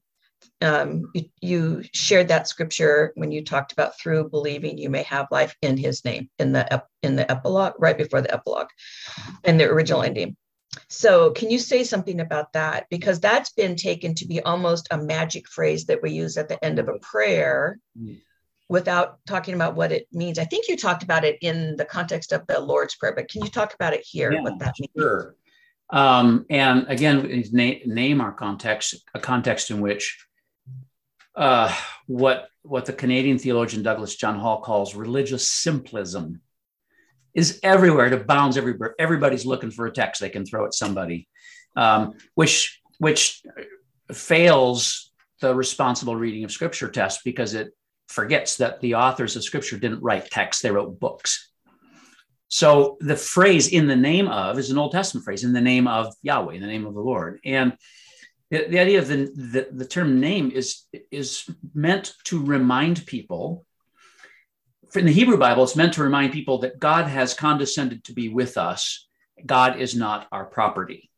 Um, you, you shared that scripture when you talked about through believing you may have life in His name in the ep- in the epilogue, right before the epilogue, and the original ending. So, can you say something about that? Because that's been taken to be almost a magic phrase that we use at the end of a prayer without talking about what it means. I think you talked about it in the context of the Lord's Prayer, but can you talk about it here? Yeah, what that means? Um, and again, name, name our context, a context in which uh, what what the Canadian theologian Douglas John Hall calls religious simplism is everywhere. It abounds everywhere. Everybody's looking for a text they can throw at somebody, um, which which fails the responsible reading of Scripture test because it forgets that the authors of Scripture didn't write texts; they wrote books. So the phrase "in the name of" is an Old Testament phrase, "in the name of Yahweh," in the name of the Lord, and the, the idea of the, the, the term name is, is meant to remind people. In the Hebrew Bible, it's meant to remind people that God has condescended to be with us. God is not our property.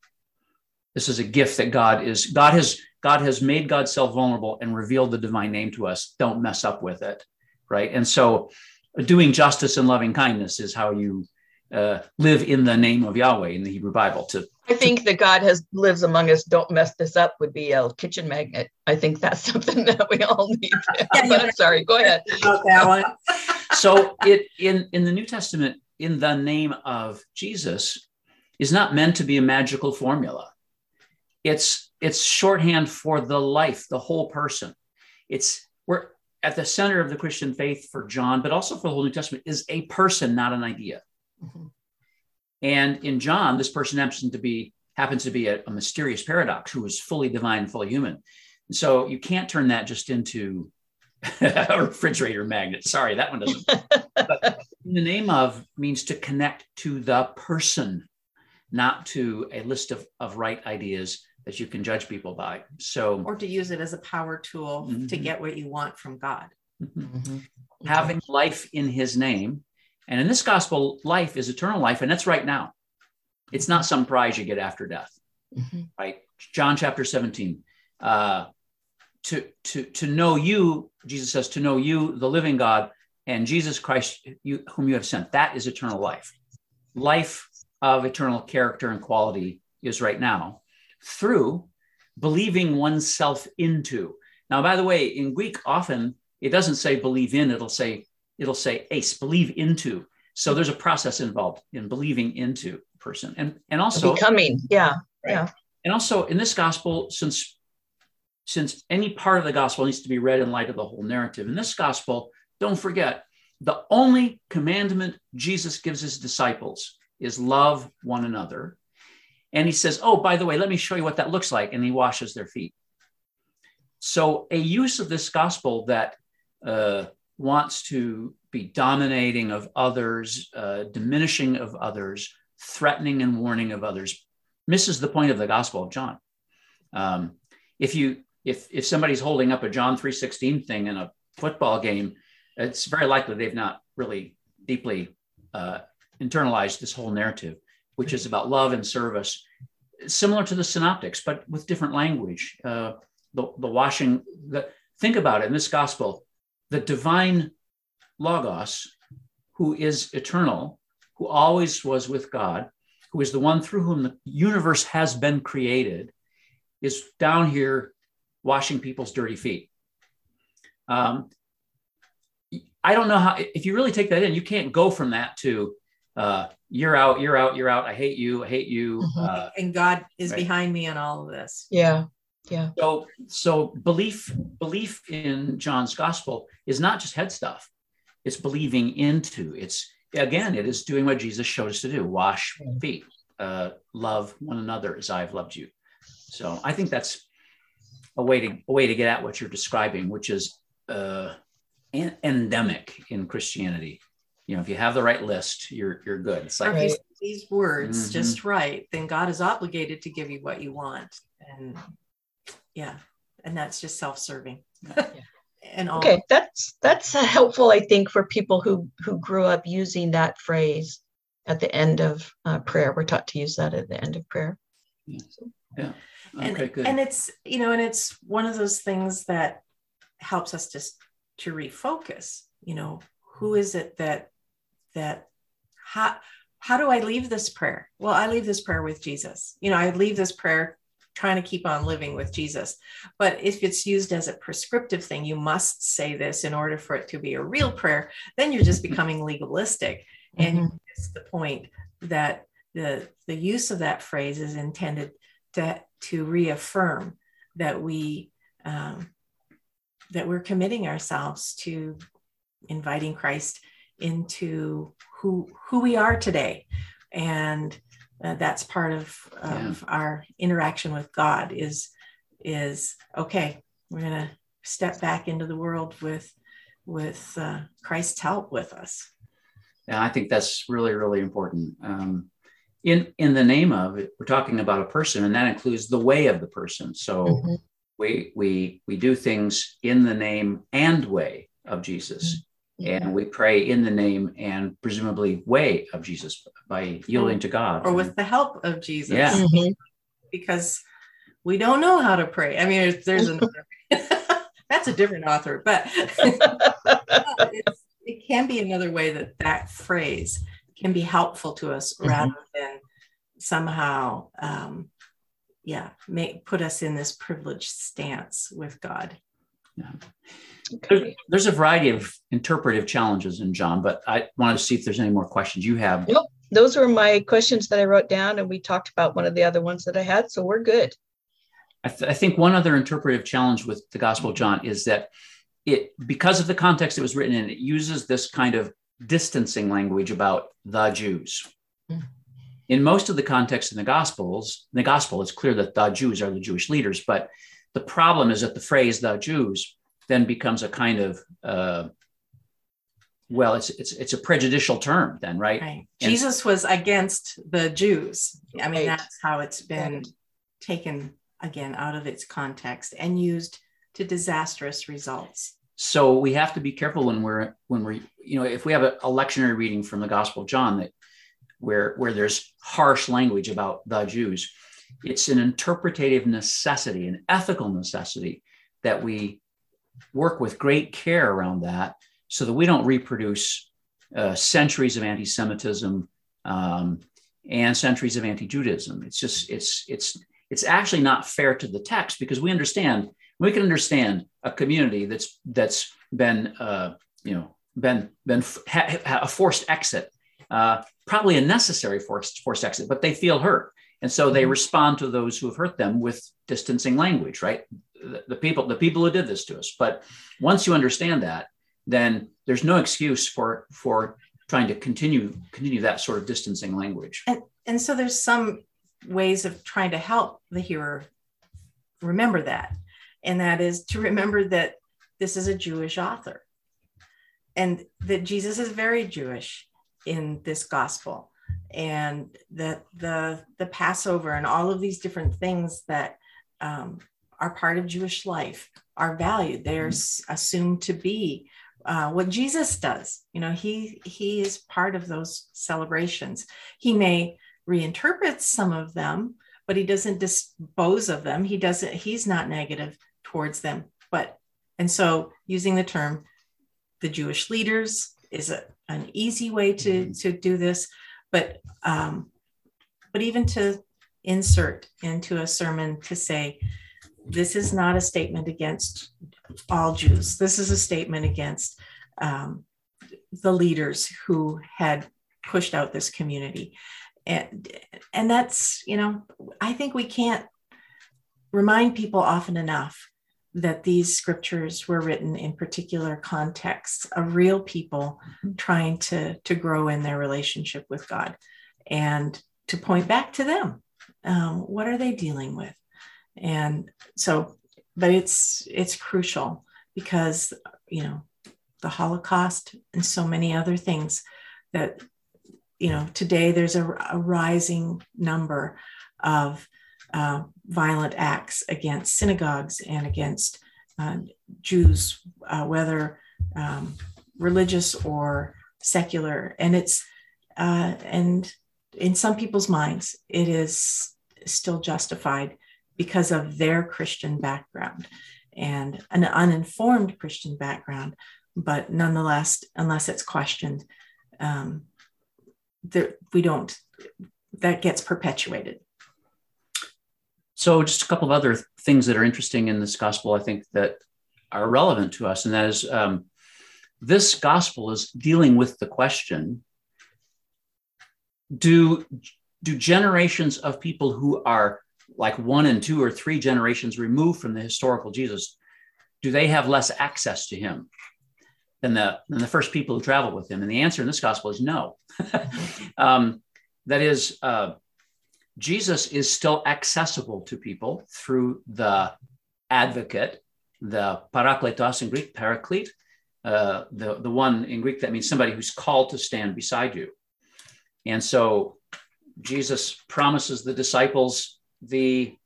This is a gift that God is. God has God has made God self vulnerable and revealed the divine name to us. Don't mess up with it, right? And so, doing justice and loving kindness is how you uh, live in the name of Yahweh in the Hebrew Bible. To I think that God has lives among us. Don't mess this up would be a kitchen magnet. I think that's something that we all need. But I'm sorry. Go ahead. about that one. so it in in the New Testament, in the name of Jesus, is not meant to be a magical formula. It's it's shorthand for the life, the whole person. It's we're at the center of the Christian faith for John, but also for the whole New Testament is a person, not an idea. Mhm. And in John, this person happens to be happens to be a, a mysterious paradox who is fully divine, fully human. And so you can't turn that just into a refrigerator magnet. Sorry, that one doesn't. but in the name of means to connect to the person, not to a list of, of right ideas that you can judge people by. So or to use it as a power tool to Mhm. get what you want from God. mhm, having life in his name. And in this gospel, life is eternal life, and that's right now. It's not some prize you get after death. Mhm. right? John chapter 17. Uh, to, to, to know you, Jesus says, to know you, the living God, and Jesus Christ, you, whom you have sent. That is eternal life. Life of eternal character and quality is right now through believing oneself into. Now, by the way, in Greek, often it doesn't say believe in, it'll say, it'll say eis, believe into. So there's a process involved in believing into a person. And, and also becoming. Yeah. and also in this gospel since since any part of the gospel needs to be read in light of the whole narrative in this gospel don't forget the only commandment jesus gives his disciples is love one another and he says oh by the way let me show you what that looks like. And he washes their feet. So a use of this gospel that uh, wants to be dominating of others uh, diminishing of others threatening and warning of others misses the point of the Gospel of John. Um, if you if if somebody's holding up a John three sixteen thing in a football game, it's very likely they've not really deeply uh, internalized this whole narrative, which is about love and service, similar to the Synoptics, but with different language. Uh, the the washing. The, think about it in this Gospel, the divine Logos, who is eternal, who always was with God who is the one through whom the universe has been created, is down here washing people's dirty feet. Um, I don't know how, if you really take that in, you can't go from that to uh, you're out, you're out, you're out. I hate you, I hate you. Mhm. Uh, and God is Right. behind me in all of this. Yeah. Yeah. so, so belief, belief in John's gospel is not just head stuff. It's believing into. It's again, it is doing what Jesus showed us to do: wash feet, uh, love one another as I've loved you. So, I think that's a way to a way to get at what you're describing, which is uh, en- endemic in Christianity. You know, if you have the right list, you're you're good. It's like if you Right. say these words Mhm. just right, then God is obligated to give you what you want. And yeah, and that's just self-serving. and all Okay, that's that's uh, helpful, I think, for people who who grew up using that phrase at the end of uh, prayer. We're taught to use that at the end of prayer. okay, and, good. and it's you know and it's one of those things that helps us just to refocus you know who is it that that how how do i leave this prayer? Well i leave this prayer with jesus. You know i leave this prayer trying to keep on living with jesus. But if it's used as a prescriptive thing you must say this in order for it to be a real prayer then you're just becoming legalistic. And you miss the point that the the use of that phrase is intended to to reaffirm that we um, that we're committing ourselves to inviting Christ into who who we are today, and uh, that's part of of our interaction with God. Is is okay? We're gonna step back into the world with with uh, Christ's help with us. yeah I think that's really, really important. Um, in in the name of it, we're talking about a person, and that includes the way of the person. So Mhm. we we we do things in the name and way of Jesus, and we pray in the name and presumably way of Jesus by yielding to God. or with the help of Jesus. Yeah. Mhm. Because we don't know how to pray. I mean, there's, there's another, that's a different author, but it's, it can be another way that that phrase can be helpful to us Mhm. rather than somehow, um, yeah, make put us in this privileged stance with God. There- there's a variety of interpretive challenges in John, but I wanted to see if there's any more questions you have. Nope. Those were my questions that I wrote down, and we talked about one of the other ones that I had, so we're good. I, th- I think one other interpretive challenge with the Gospel of John is that it, because of the context it was written in, it uses this kind of distancing language about the Jews. Mm. In most of the context in the Gospels, in the Gospel, it's clear that the Jews are the Jewish leaders, but the problem is that the phrase "the Jews" then becomes a kind of uh, well, it's it's it's a prejudicial term then, right? Right. And- Jesus was against the Jews. I mean, Right. that's how it's been Right. taken again out of its context and used to disastrous results. so we have to be careful when we're when we're you know if we have a, a lectionary reading from the gospel of john that where where there's harsh language about the jews it's an interpretative necessity an ethical necessity that we work with great care around that so that we don't reproduce uh, centuries of anti-semitism um, and centuries of anti-judaism it's just it's it's it's actually not fair to the text because we understand we can understand a community that's that's been uh, you know been been ha, ha, a forced exit, uh, probably a necessary forced forced exit, but they feel hurt, and so they Mhm. respond to those who have hurt them with distancing language. Right, the, people the people who did this to us. But once you understand that, then there's no excuse for for trying to continue continue that sort of distancing language. And and so there's some ways of trying to help the hearer remember that. And that is to remember that this is a Jewish author and that Jesus is very Jewish in this gospel and that the the Passover and all of these different things that um, are part of Jewish life are valued. They're s- assumed to be uh, what Jesus does. You know, he he is part of those celebrations. He may reinterpret some of them, but he doesn't dispose of them. He doesn't. He's not negative towards them. But and so using the term the Jewish leaders is a, an easy way to to do this, but um, but even to insert into a sermon to say this is not a statement against all Jews. This is a statement against um, the leaders who had pushed out this community and and that's you know i think we can't remind people often enough that these scriptures were written in particular contexts of real people mm-hmm. trying to to grow in their relationship with god and to point back to them um, what are they dealing with and so but it's it's crucial because you know the holocaust and so many other things that you know today there's a, a rising number of uh, violent acts against synagogues and against uh, Jews, uh, whether um, religious or secular. And it's, uh, and in some people's minds, it is still justified because of their Christian background and an uninformed Christian background. But nonetheless, unless it's questioned, um, there, we don't, that gets perpetuated. So, just a couple of other things that are interesting in this gospel, I think that are relevant to us, and that is um, this gospel is dealing with the question: Do do generations of people who are like one and two or three generations removed from the historical Jesus, do they have less access to him than the than the first people who traveled with him? And the answer in this gospel is no. um, that is, uh, Jesus is still accessible to people through the advocate, the parakletos in Greek, paraclete, uh, the, the one in Greek that means somebody who's called to stand beside you. And so Jesus promises the disciples the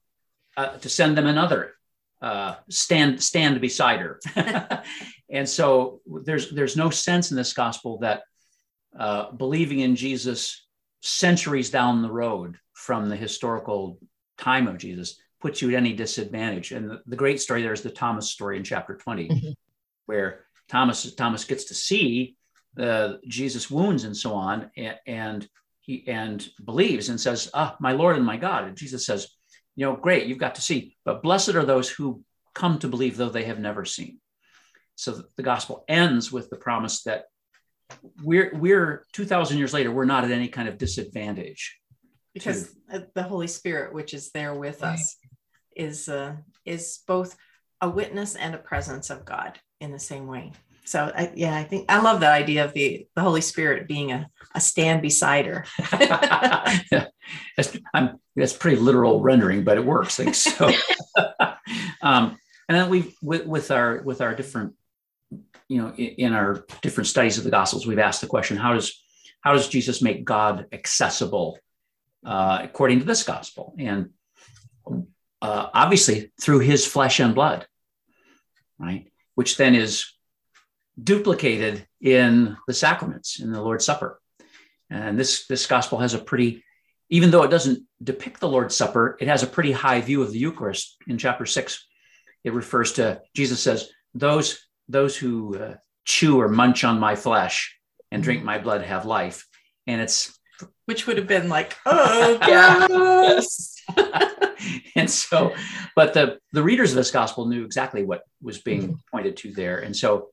uh, to send them another uh, stand stand beside her. and so there's there's no sense in this gospel that uh, believing in Jesus centuries down the road from the historical time of Jesus puts you at any disadvantage. And the, the great story there is the Thomas story in chapter 20, mm-hmm. where Thomas Thomas gets to see uh, Jesus' wounds and so on, and, and he and believes and says, "Ah, my Lord and my God." And Jesus says, "You know, great, you've got to see, but blessed are those who come to believe though they have never seen." So the gospel ends with the promise that we're we're 2000 years later we're not at any kind of disadvantage because to, the holy spirit which is there with right. us is uh, is both a witness and a presence of god in the same way so I, yeah i think i love that idea of the the holy spirit being a, a stand beside her that's, I'm, that's pretty literal rendering but it works like so um, and then we with, with our with our different you know, in, in our different studies of the Gospels, we've asked the question: How does how does Jesus make God accessible uh, according to this gospel? And uh, obviously through His flesh and blood, right? Which then is duplicated in the sacraments in the Lord's Supper. And this this gospel has a pretty, even though it doesn't depict the Lord's Supper, it has a pretty high view of the Eucharist. In chapter six, it refers to Jesus says, "Those those who uh, chew or munch on my flesh and drink mm-hmm. my blood have life. And it's which would have been like, oh yes. and so, but the the readers of this gospel knew exactly what was being mm-hmm. pointed to there. And so,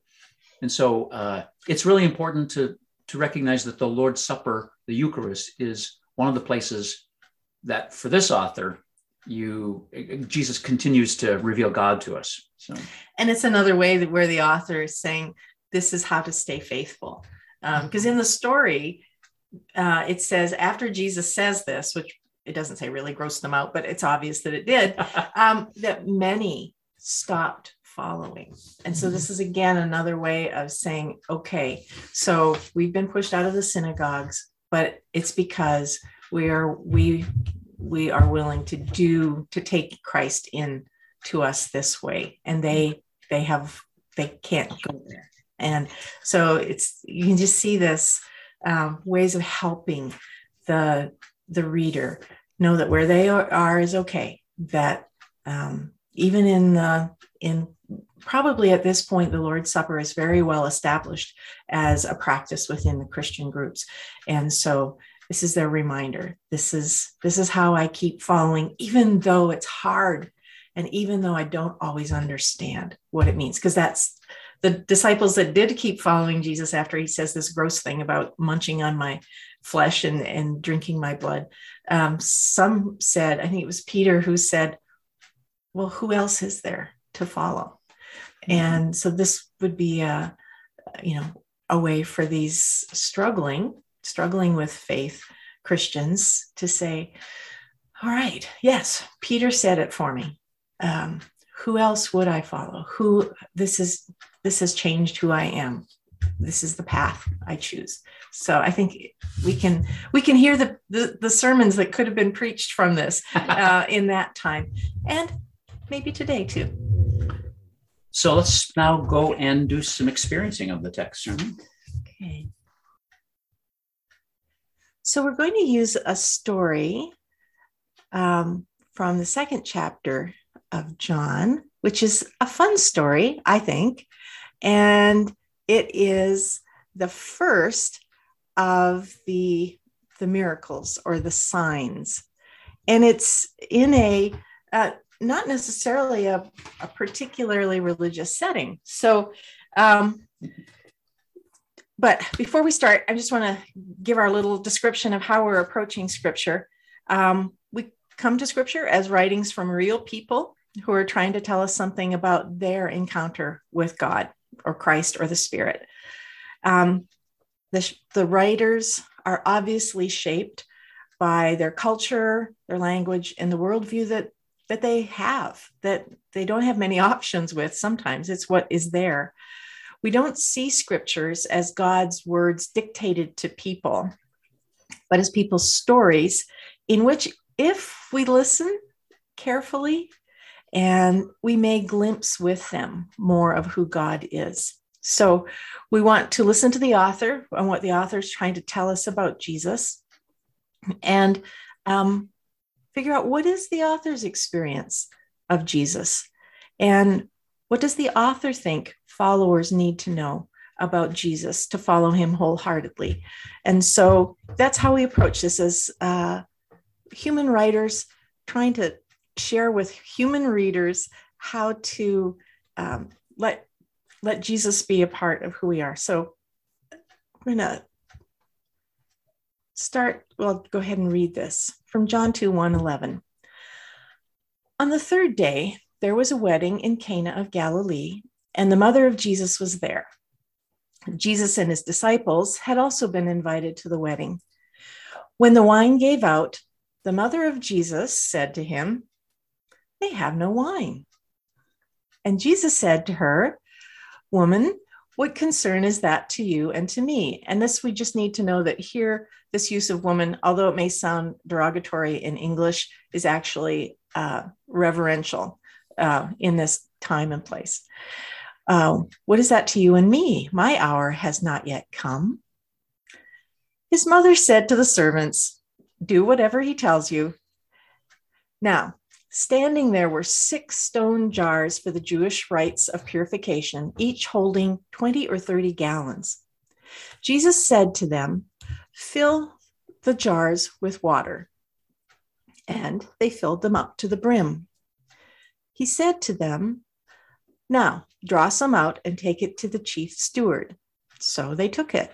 and so uh, it's really important to to recognize that the Lord's Supper, the Eucharist, is one of the places that for this author you jesus continues to reveal god to us so. And it's another way that where the author is saying this is how to stay faithful. Because um, in the story uh, it says after jesus says this which it doesn't say really gross them out but it's obvious that it did um, that many stopped following. And so this is again another way of saying okay so we've been pushed out of the synagogues but it's because we are we we are willing to do to take Christ in to us this way. And they they have they can't go there. And so it's you can just see this um, ways of helping the the reader know that where they are, are is okay. That um, even in the in probably at this point the lord's supper is very well established as a practice within the christian groups. And so this is their reminder. This is this is how i keep following even though it's hard and even though i don't always understand what it means. Because that's the disciples that did keep following jesus after he says this gross thing about munching on my flesh and, and drinking my blood. Um, some said, I think it was Peter who said, Well, who else is there to follow? Mm-hmm. And so this would be a, you know, a way for these struggling, struggling with faith Christians to say, All right, yes, Peter said it for me. Um, who else would I follow? Who this is this has changed who I am. This is the path I choose. So I think we can we can hear the the, the sermons that could have been preached from this uh, in that time, and maybe today too. So let's now go and do some experiencing of the text. Okay. So we're going to use a story um, from the second chapter of John, which is a fun story, I think. And it is the first of the, the miracles or the signs. And it's in a, uh, not necessarily a, a, particularly religious setting. So, um, but before we start, I just want to give our little description of how we're approaching scripture. Um, we come to scripture as writings from real people who are trying to tell us something about their encounter with God or Christ or the Spirit. Um, the, the writers are obviously shaped by their culture, their language, and the worldview that that they have that they don't have many options with sometimes. It's what is there. We don't see scriptures as god's words dictated to people but as people's stories in which if we listen carefully and we may glimpse with them more of who God is. So we want to listen to the author and what the author is trying to tell us about Jesus. And um, figure out what is the author's experience of Jesus and what does the author think followers need to know about Jesus to follow him wholeheartedly. And so that's how we approach this as uh, human writers trying to share with human readers how to um, let let Jesus be a part of who we are. So I'm gonna start. Well, go ahead and read this from John 2 1 11. On the third day, there was a wedding in Cana of Galilee, and the mother of Jesus was there. Jesus and his disciples had also been invited to the wedding. When the wine gave out, the mother of Jesus said to him, they have no wine. And Jesus said to her, Woman, what concern is that to you and to me? And this, we just need to know that here, this use of woman, although it may sound derogatory in English, is actually uh, reverential uh, in this time and place. Uh, what is that to you and me? My hour has not yet come. His mother said to the servants, Do whatever he tells you. Now, Standing there were six stone jars for the Jewish rites of purification, each holding 20 or 30 gallons. Jesus said to them, Fill the jars with water. And they filled them up to the brim. He said to them, Now draw some out and take it to the chief steward. So they took it.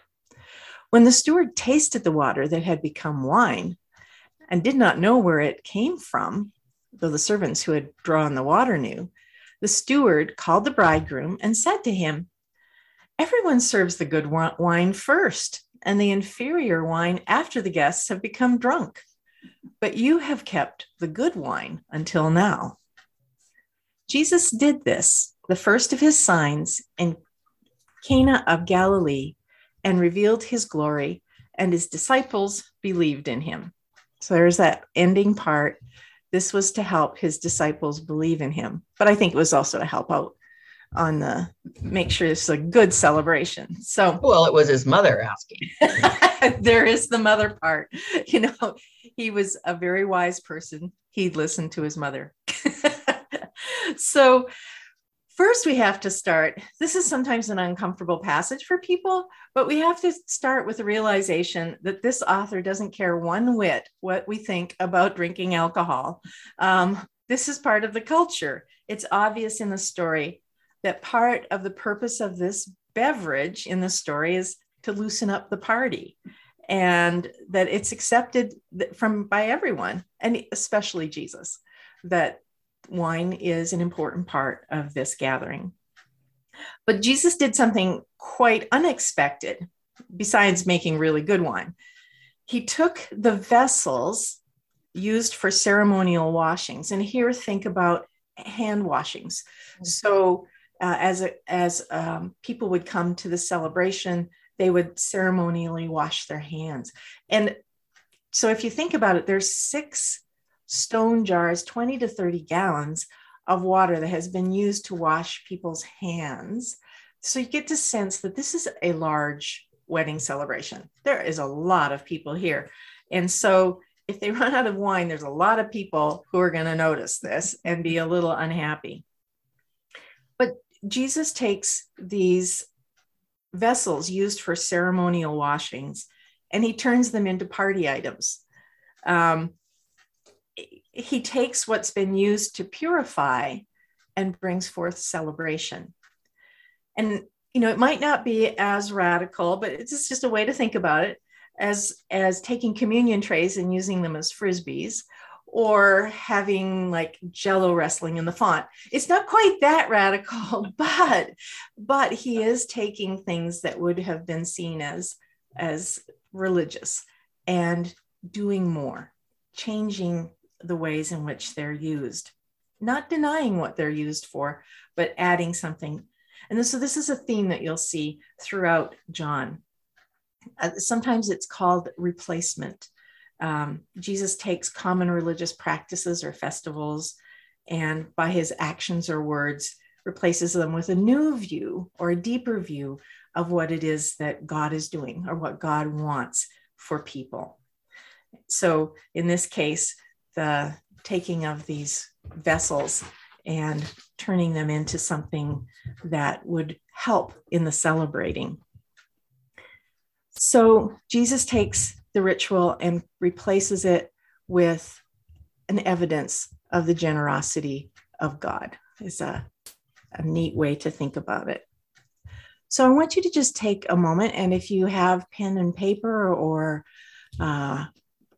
When the steward tasted the water that had become wine and did not know where it came from, though the servants who had drawn the water knew, the steward called the bridegroom and said to him, Everyone serves the good wine first, and the inferior wine after the guests have become drunk. But you have kept the good wine until now. Jesus did this, the first of his signs, in Cana of Galilee, and revealed his glory, and his disciples believed in him. So there's that ending part this was to help his disciples believe in him, but I think it was also to help out on the make sure it's a good celebration. So, well, it was his mother asking. there is the mother part. You know, he was a very wise person. He listened to his mother. so, First, we have to start. This is sometimes an uncomfortable passage for people, but we have to start with the realization that this author doesn't care one whit what we think about drinking alcohol. Um, this is part of the culture. It's obvious in the story that part of the purpose of this beverage in the story is to loosen up the party. and that it's accepted from by everyone and especially jesus that wine is an important part of this gathering but jesus did something quite unexpected besides making really good wine he took the vessels used for ceremonial washings and here think about hand washings so uh, as a, as um, people would come to the celebration they would ceremonially wash their hands. And so if you think about it, there's six stone jars, 20 to 30 gallons of water that has been used to wash people's hands. So you get to sense that this is a large wedding celebration. There is a lot of people here. And so if they run out of wine, there's a lot of people who are going to notice this and be a little unhappy. But Jesus takes these vessels used for ceremonial washings and he turns them into party items. Um, he takes what's been used to purify and brings forth celebration. And you know, it might not be as radical, but it's just a way to think about it as as taking communion trays and using them as frisbees or having like jello wrestling in the font. It's not quite that radical but but he is taking things that would have been seen as as religious and doing more changing the ways in which they're used. Not denying what they're used for but adding something. And so this is a theme that you'll see throughout john. Uh, sometimes it's called replacement um, Jesus takes common religious practices or festivals and by his actions or words replaces them with a new view or a deeper view of what it is that God is doing or what God wants for people. So in this case, the taking of these vessels and turning them into something that would help in the celebrating. So Jesus takes the ritual and replaces it with an evidence of the generosity of God is a, a neat way to think about it. So I want you to just take a moment, and if you have pen and paper or uh,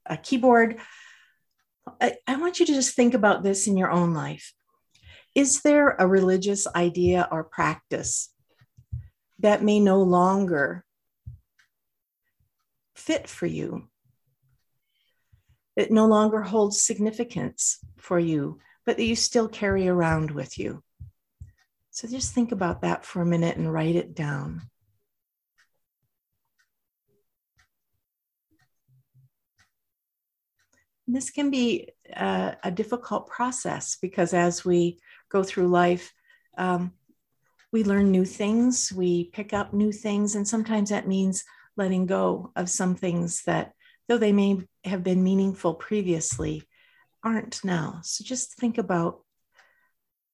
a keyboard, I, I want you to just think about this in your own life. Is there a religious idea or practice that may no longer fit for you. It no longer holds significance for you, but that you still carry around with you. So just think about that for a minute and write it down. This can be a, a difficult process because as we go through life, um, we learn new things, we pick up new things, and sometimes that means letting go of some things that, though they may have been meaningful previously, aren't now. So just think about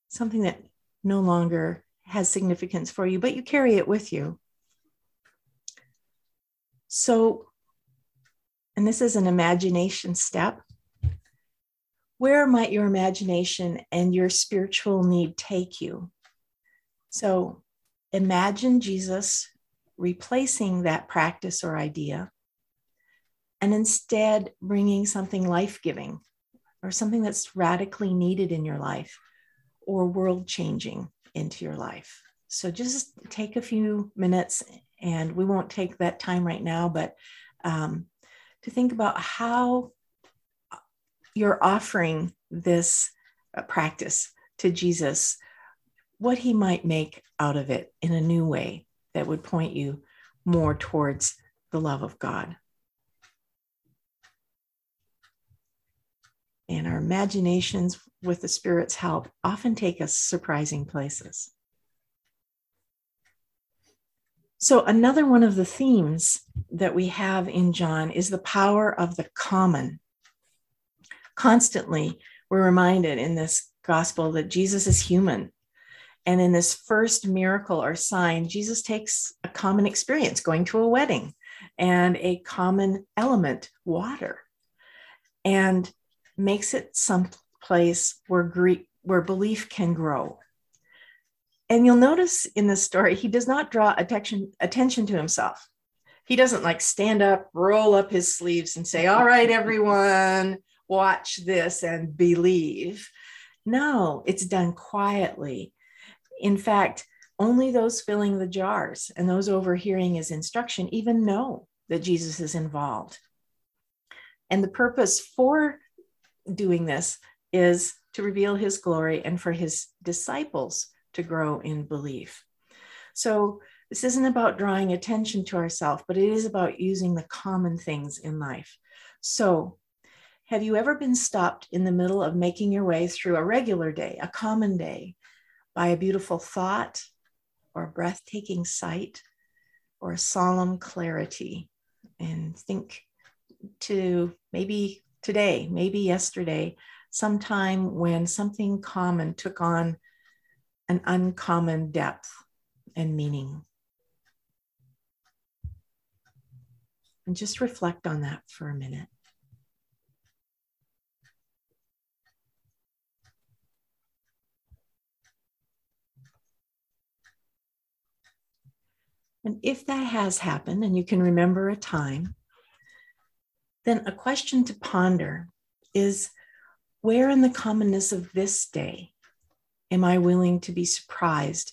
something that no longer has significance for you, but you carry it with you. So, and this is an imagination step. Where might your imagination and your spiritual need take you? So, imagine Jesus replacing that practice or idea and instead bringing something life giving or something that's radically needed in your life or world changing into your life. So just take a few minutes, and we won't take that time right now, but um, to think about how you're offering this uh, practice to Jesus, what he might make out of it in a new way that would point you more towards the love of God. And our imaginations, with the Spirit's help, often take us surprising places. So, another one of the themes that we have in John is the power of the common. Constantly, we're reminded in this gospel that Jesus is human and in this first miracle or sign, Jesus takes a common experience, going to a wedding, and a common element, water, and makes it some place where, Greek, where belief can grow. And you'll notice in this story, he does not draw attention, attention to himself. he doesn't like stand up, roll up his sleeves, and say, All right, everyone, watch this and believe. No, it's done quietly. In fact, only those filling the jars and those overhearing his instruction even know that Jesus is involved. And the purpose for doing this is to reveal his glory and for his disciples to grow in belief. So, this isn't about drawing attention to ourselves, but it is about using the common things in life. So, have you ever been stopped in the middle of making your way through a regular day, a common day, by a beautiful thought or a breathtaking sight or a solemn clarity? And think to maybe today, maybe yesterday, sometime when something common took on an uncommon depth and meaning. And just reflect on that for a minute. And if that has happened and you can remember a time, then a question to ponder is where in the commonness of this day am I willing to be surprised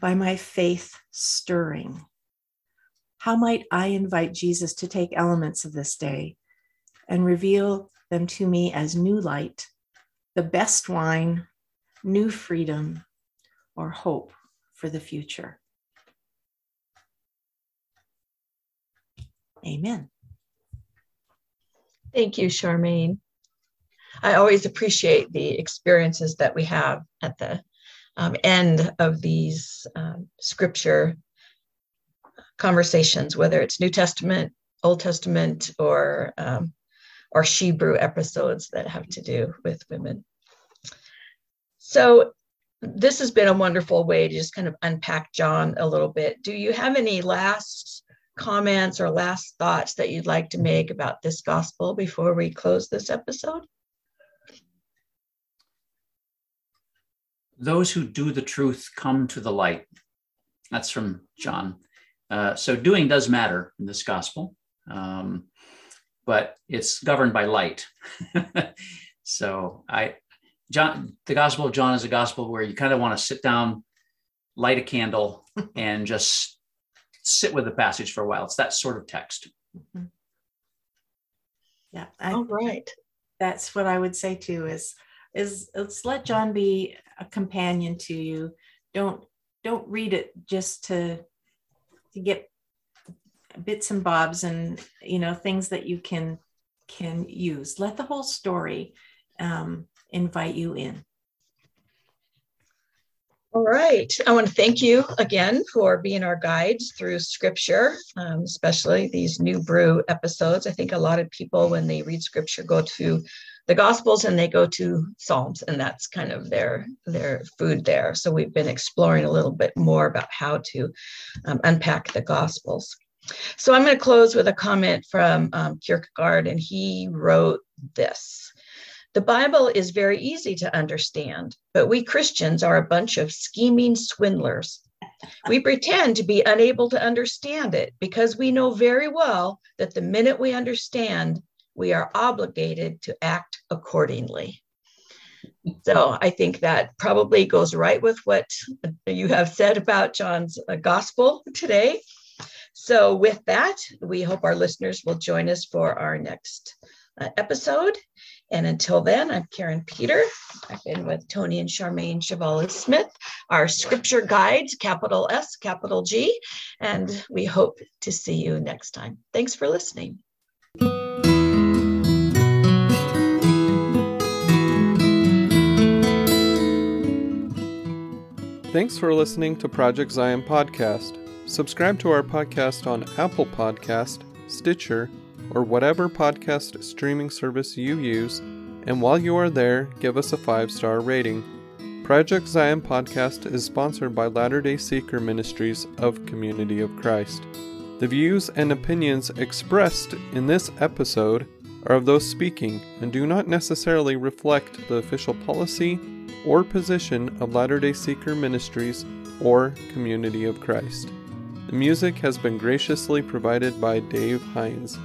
by my faith stirring? How might I invite Jesus to take elements of this day and reveal them to me as new light, the best wine, new freedom, or hope for the future? Amen. Thank you, Charmaine. I always appreciate the experiences that we have at the um, end of these um, scripture conversations, whether it's New Testament, Old Testament, or um, or Shebrew episodes that have to do with women. So this has been a wonderful way to just kind of unpack John a little bit. Do you have any last comments or last thoughts that you'd like to make about this gospel before we close this episode? Those who do the truth come to the light. That's from John. Uh, so doing does matter in this gospel, um, but it's governed by light. so I, John, the gospel of John is a gospel where you kind of want to sit down, light a candle, and just sit with the passage for a while. It's that sort of text. Mm-hmm. Yeah. I, All right. That's what I would say too is is let's let John be a companion to you. Don't don't read it just to to get bits and bobs and you know things that you can can use. Let the whole story um, invite you in. All right. I want to thank you again for being our guides through scripture, um, especially these new brew episodes. I think a lot of people, when they read scripture, go to the gospels and they go to psalms and that's kind of their their food there so we've been exploring a little bit more about how to um, unpack the gospels so i'm going to close with a comment from um, kierkegaard and he wrote this the Bible is very easy to understand, but we Christians are a bunch of scheming swindlers. We pretend to be unable to understand it because we know very well that the minute we understand, we are obligated to act accordingly. So I think that probably goes right with what you have said about John's uh, gospel today. So, with that, we hope our listeners will join us for our next uh, episode. And until then, I'm Karin Peter. I've been with Tony and Charmaine Chvala-Smith, our scripture guides, capital S, capital G. And we hope to see you next time. Thanks for listening. Thanks for listening to Project Zion Podcast. Subscribe to our podcast on Apple Podcast, Stitcher, or whatever podcast streaming service you use, and while you are there, give us a five star rating. Project Zion Podcast is sponsored by Latter day Seeker Ministries of Community of Christ. The views and opinions expressed in this episode are of those speaking and do not necessarily reflect the official policy or position of Latter day Seeker Ministries or Community of Christ. The music has been graciously provided by Dave Hines.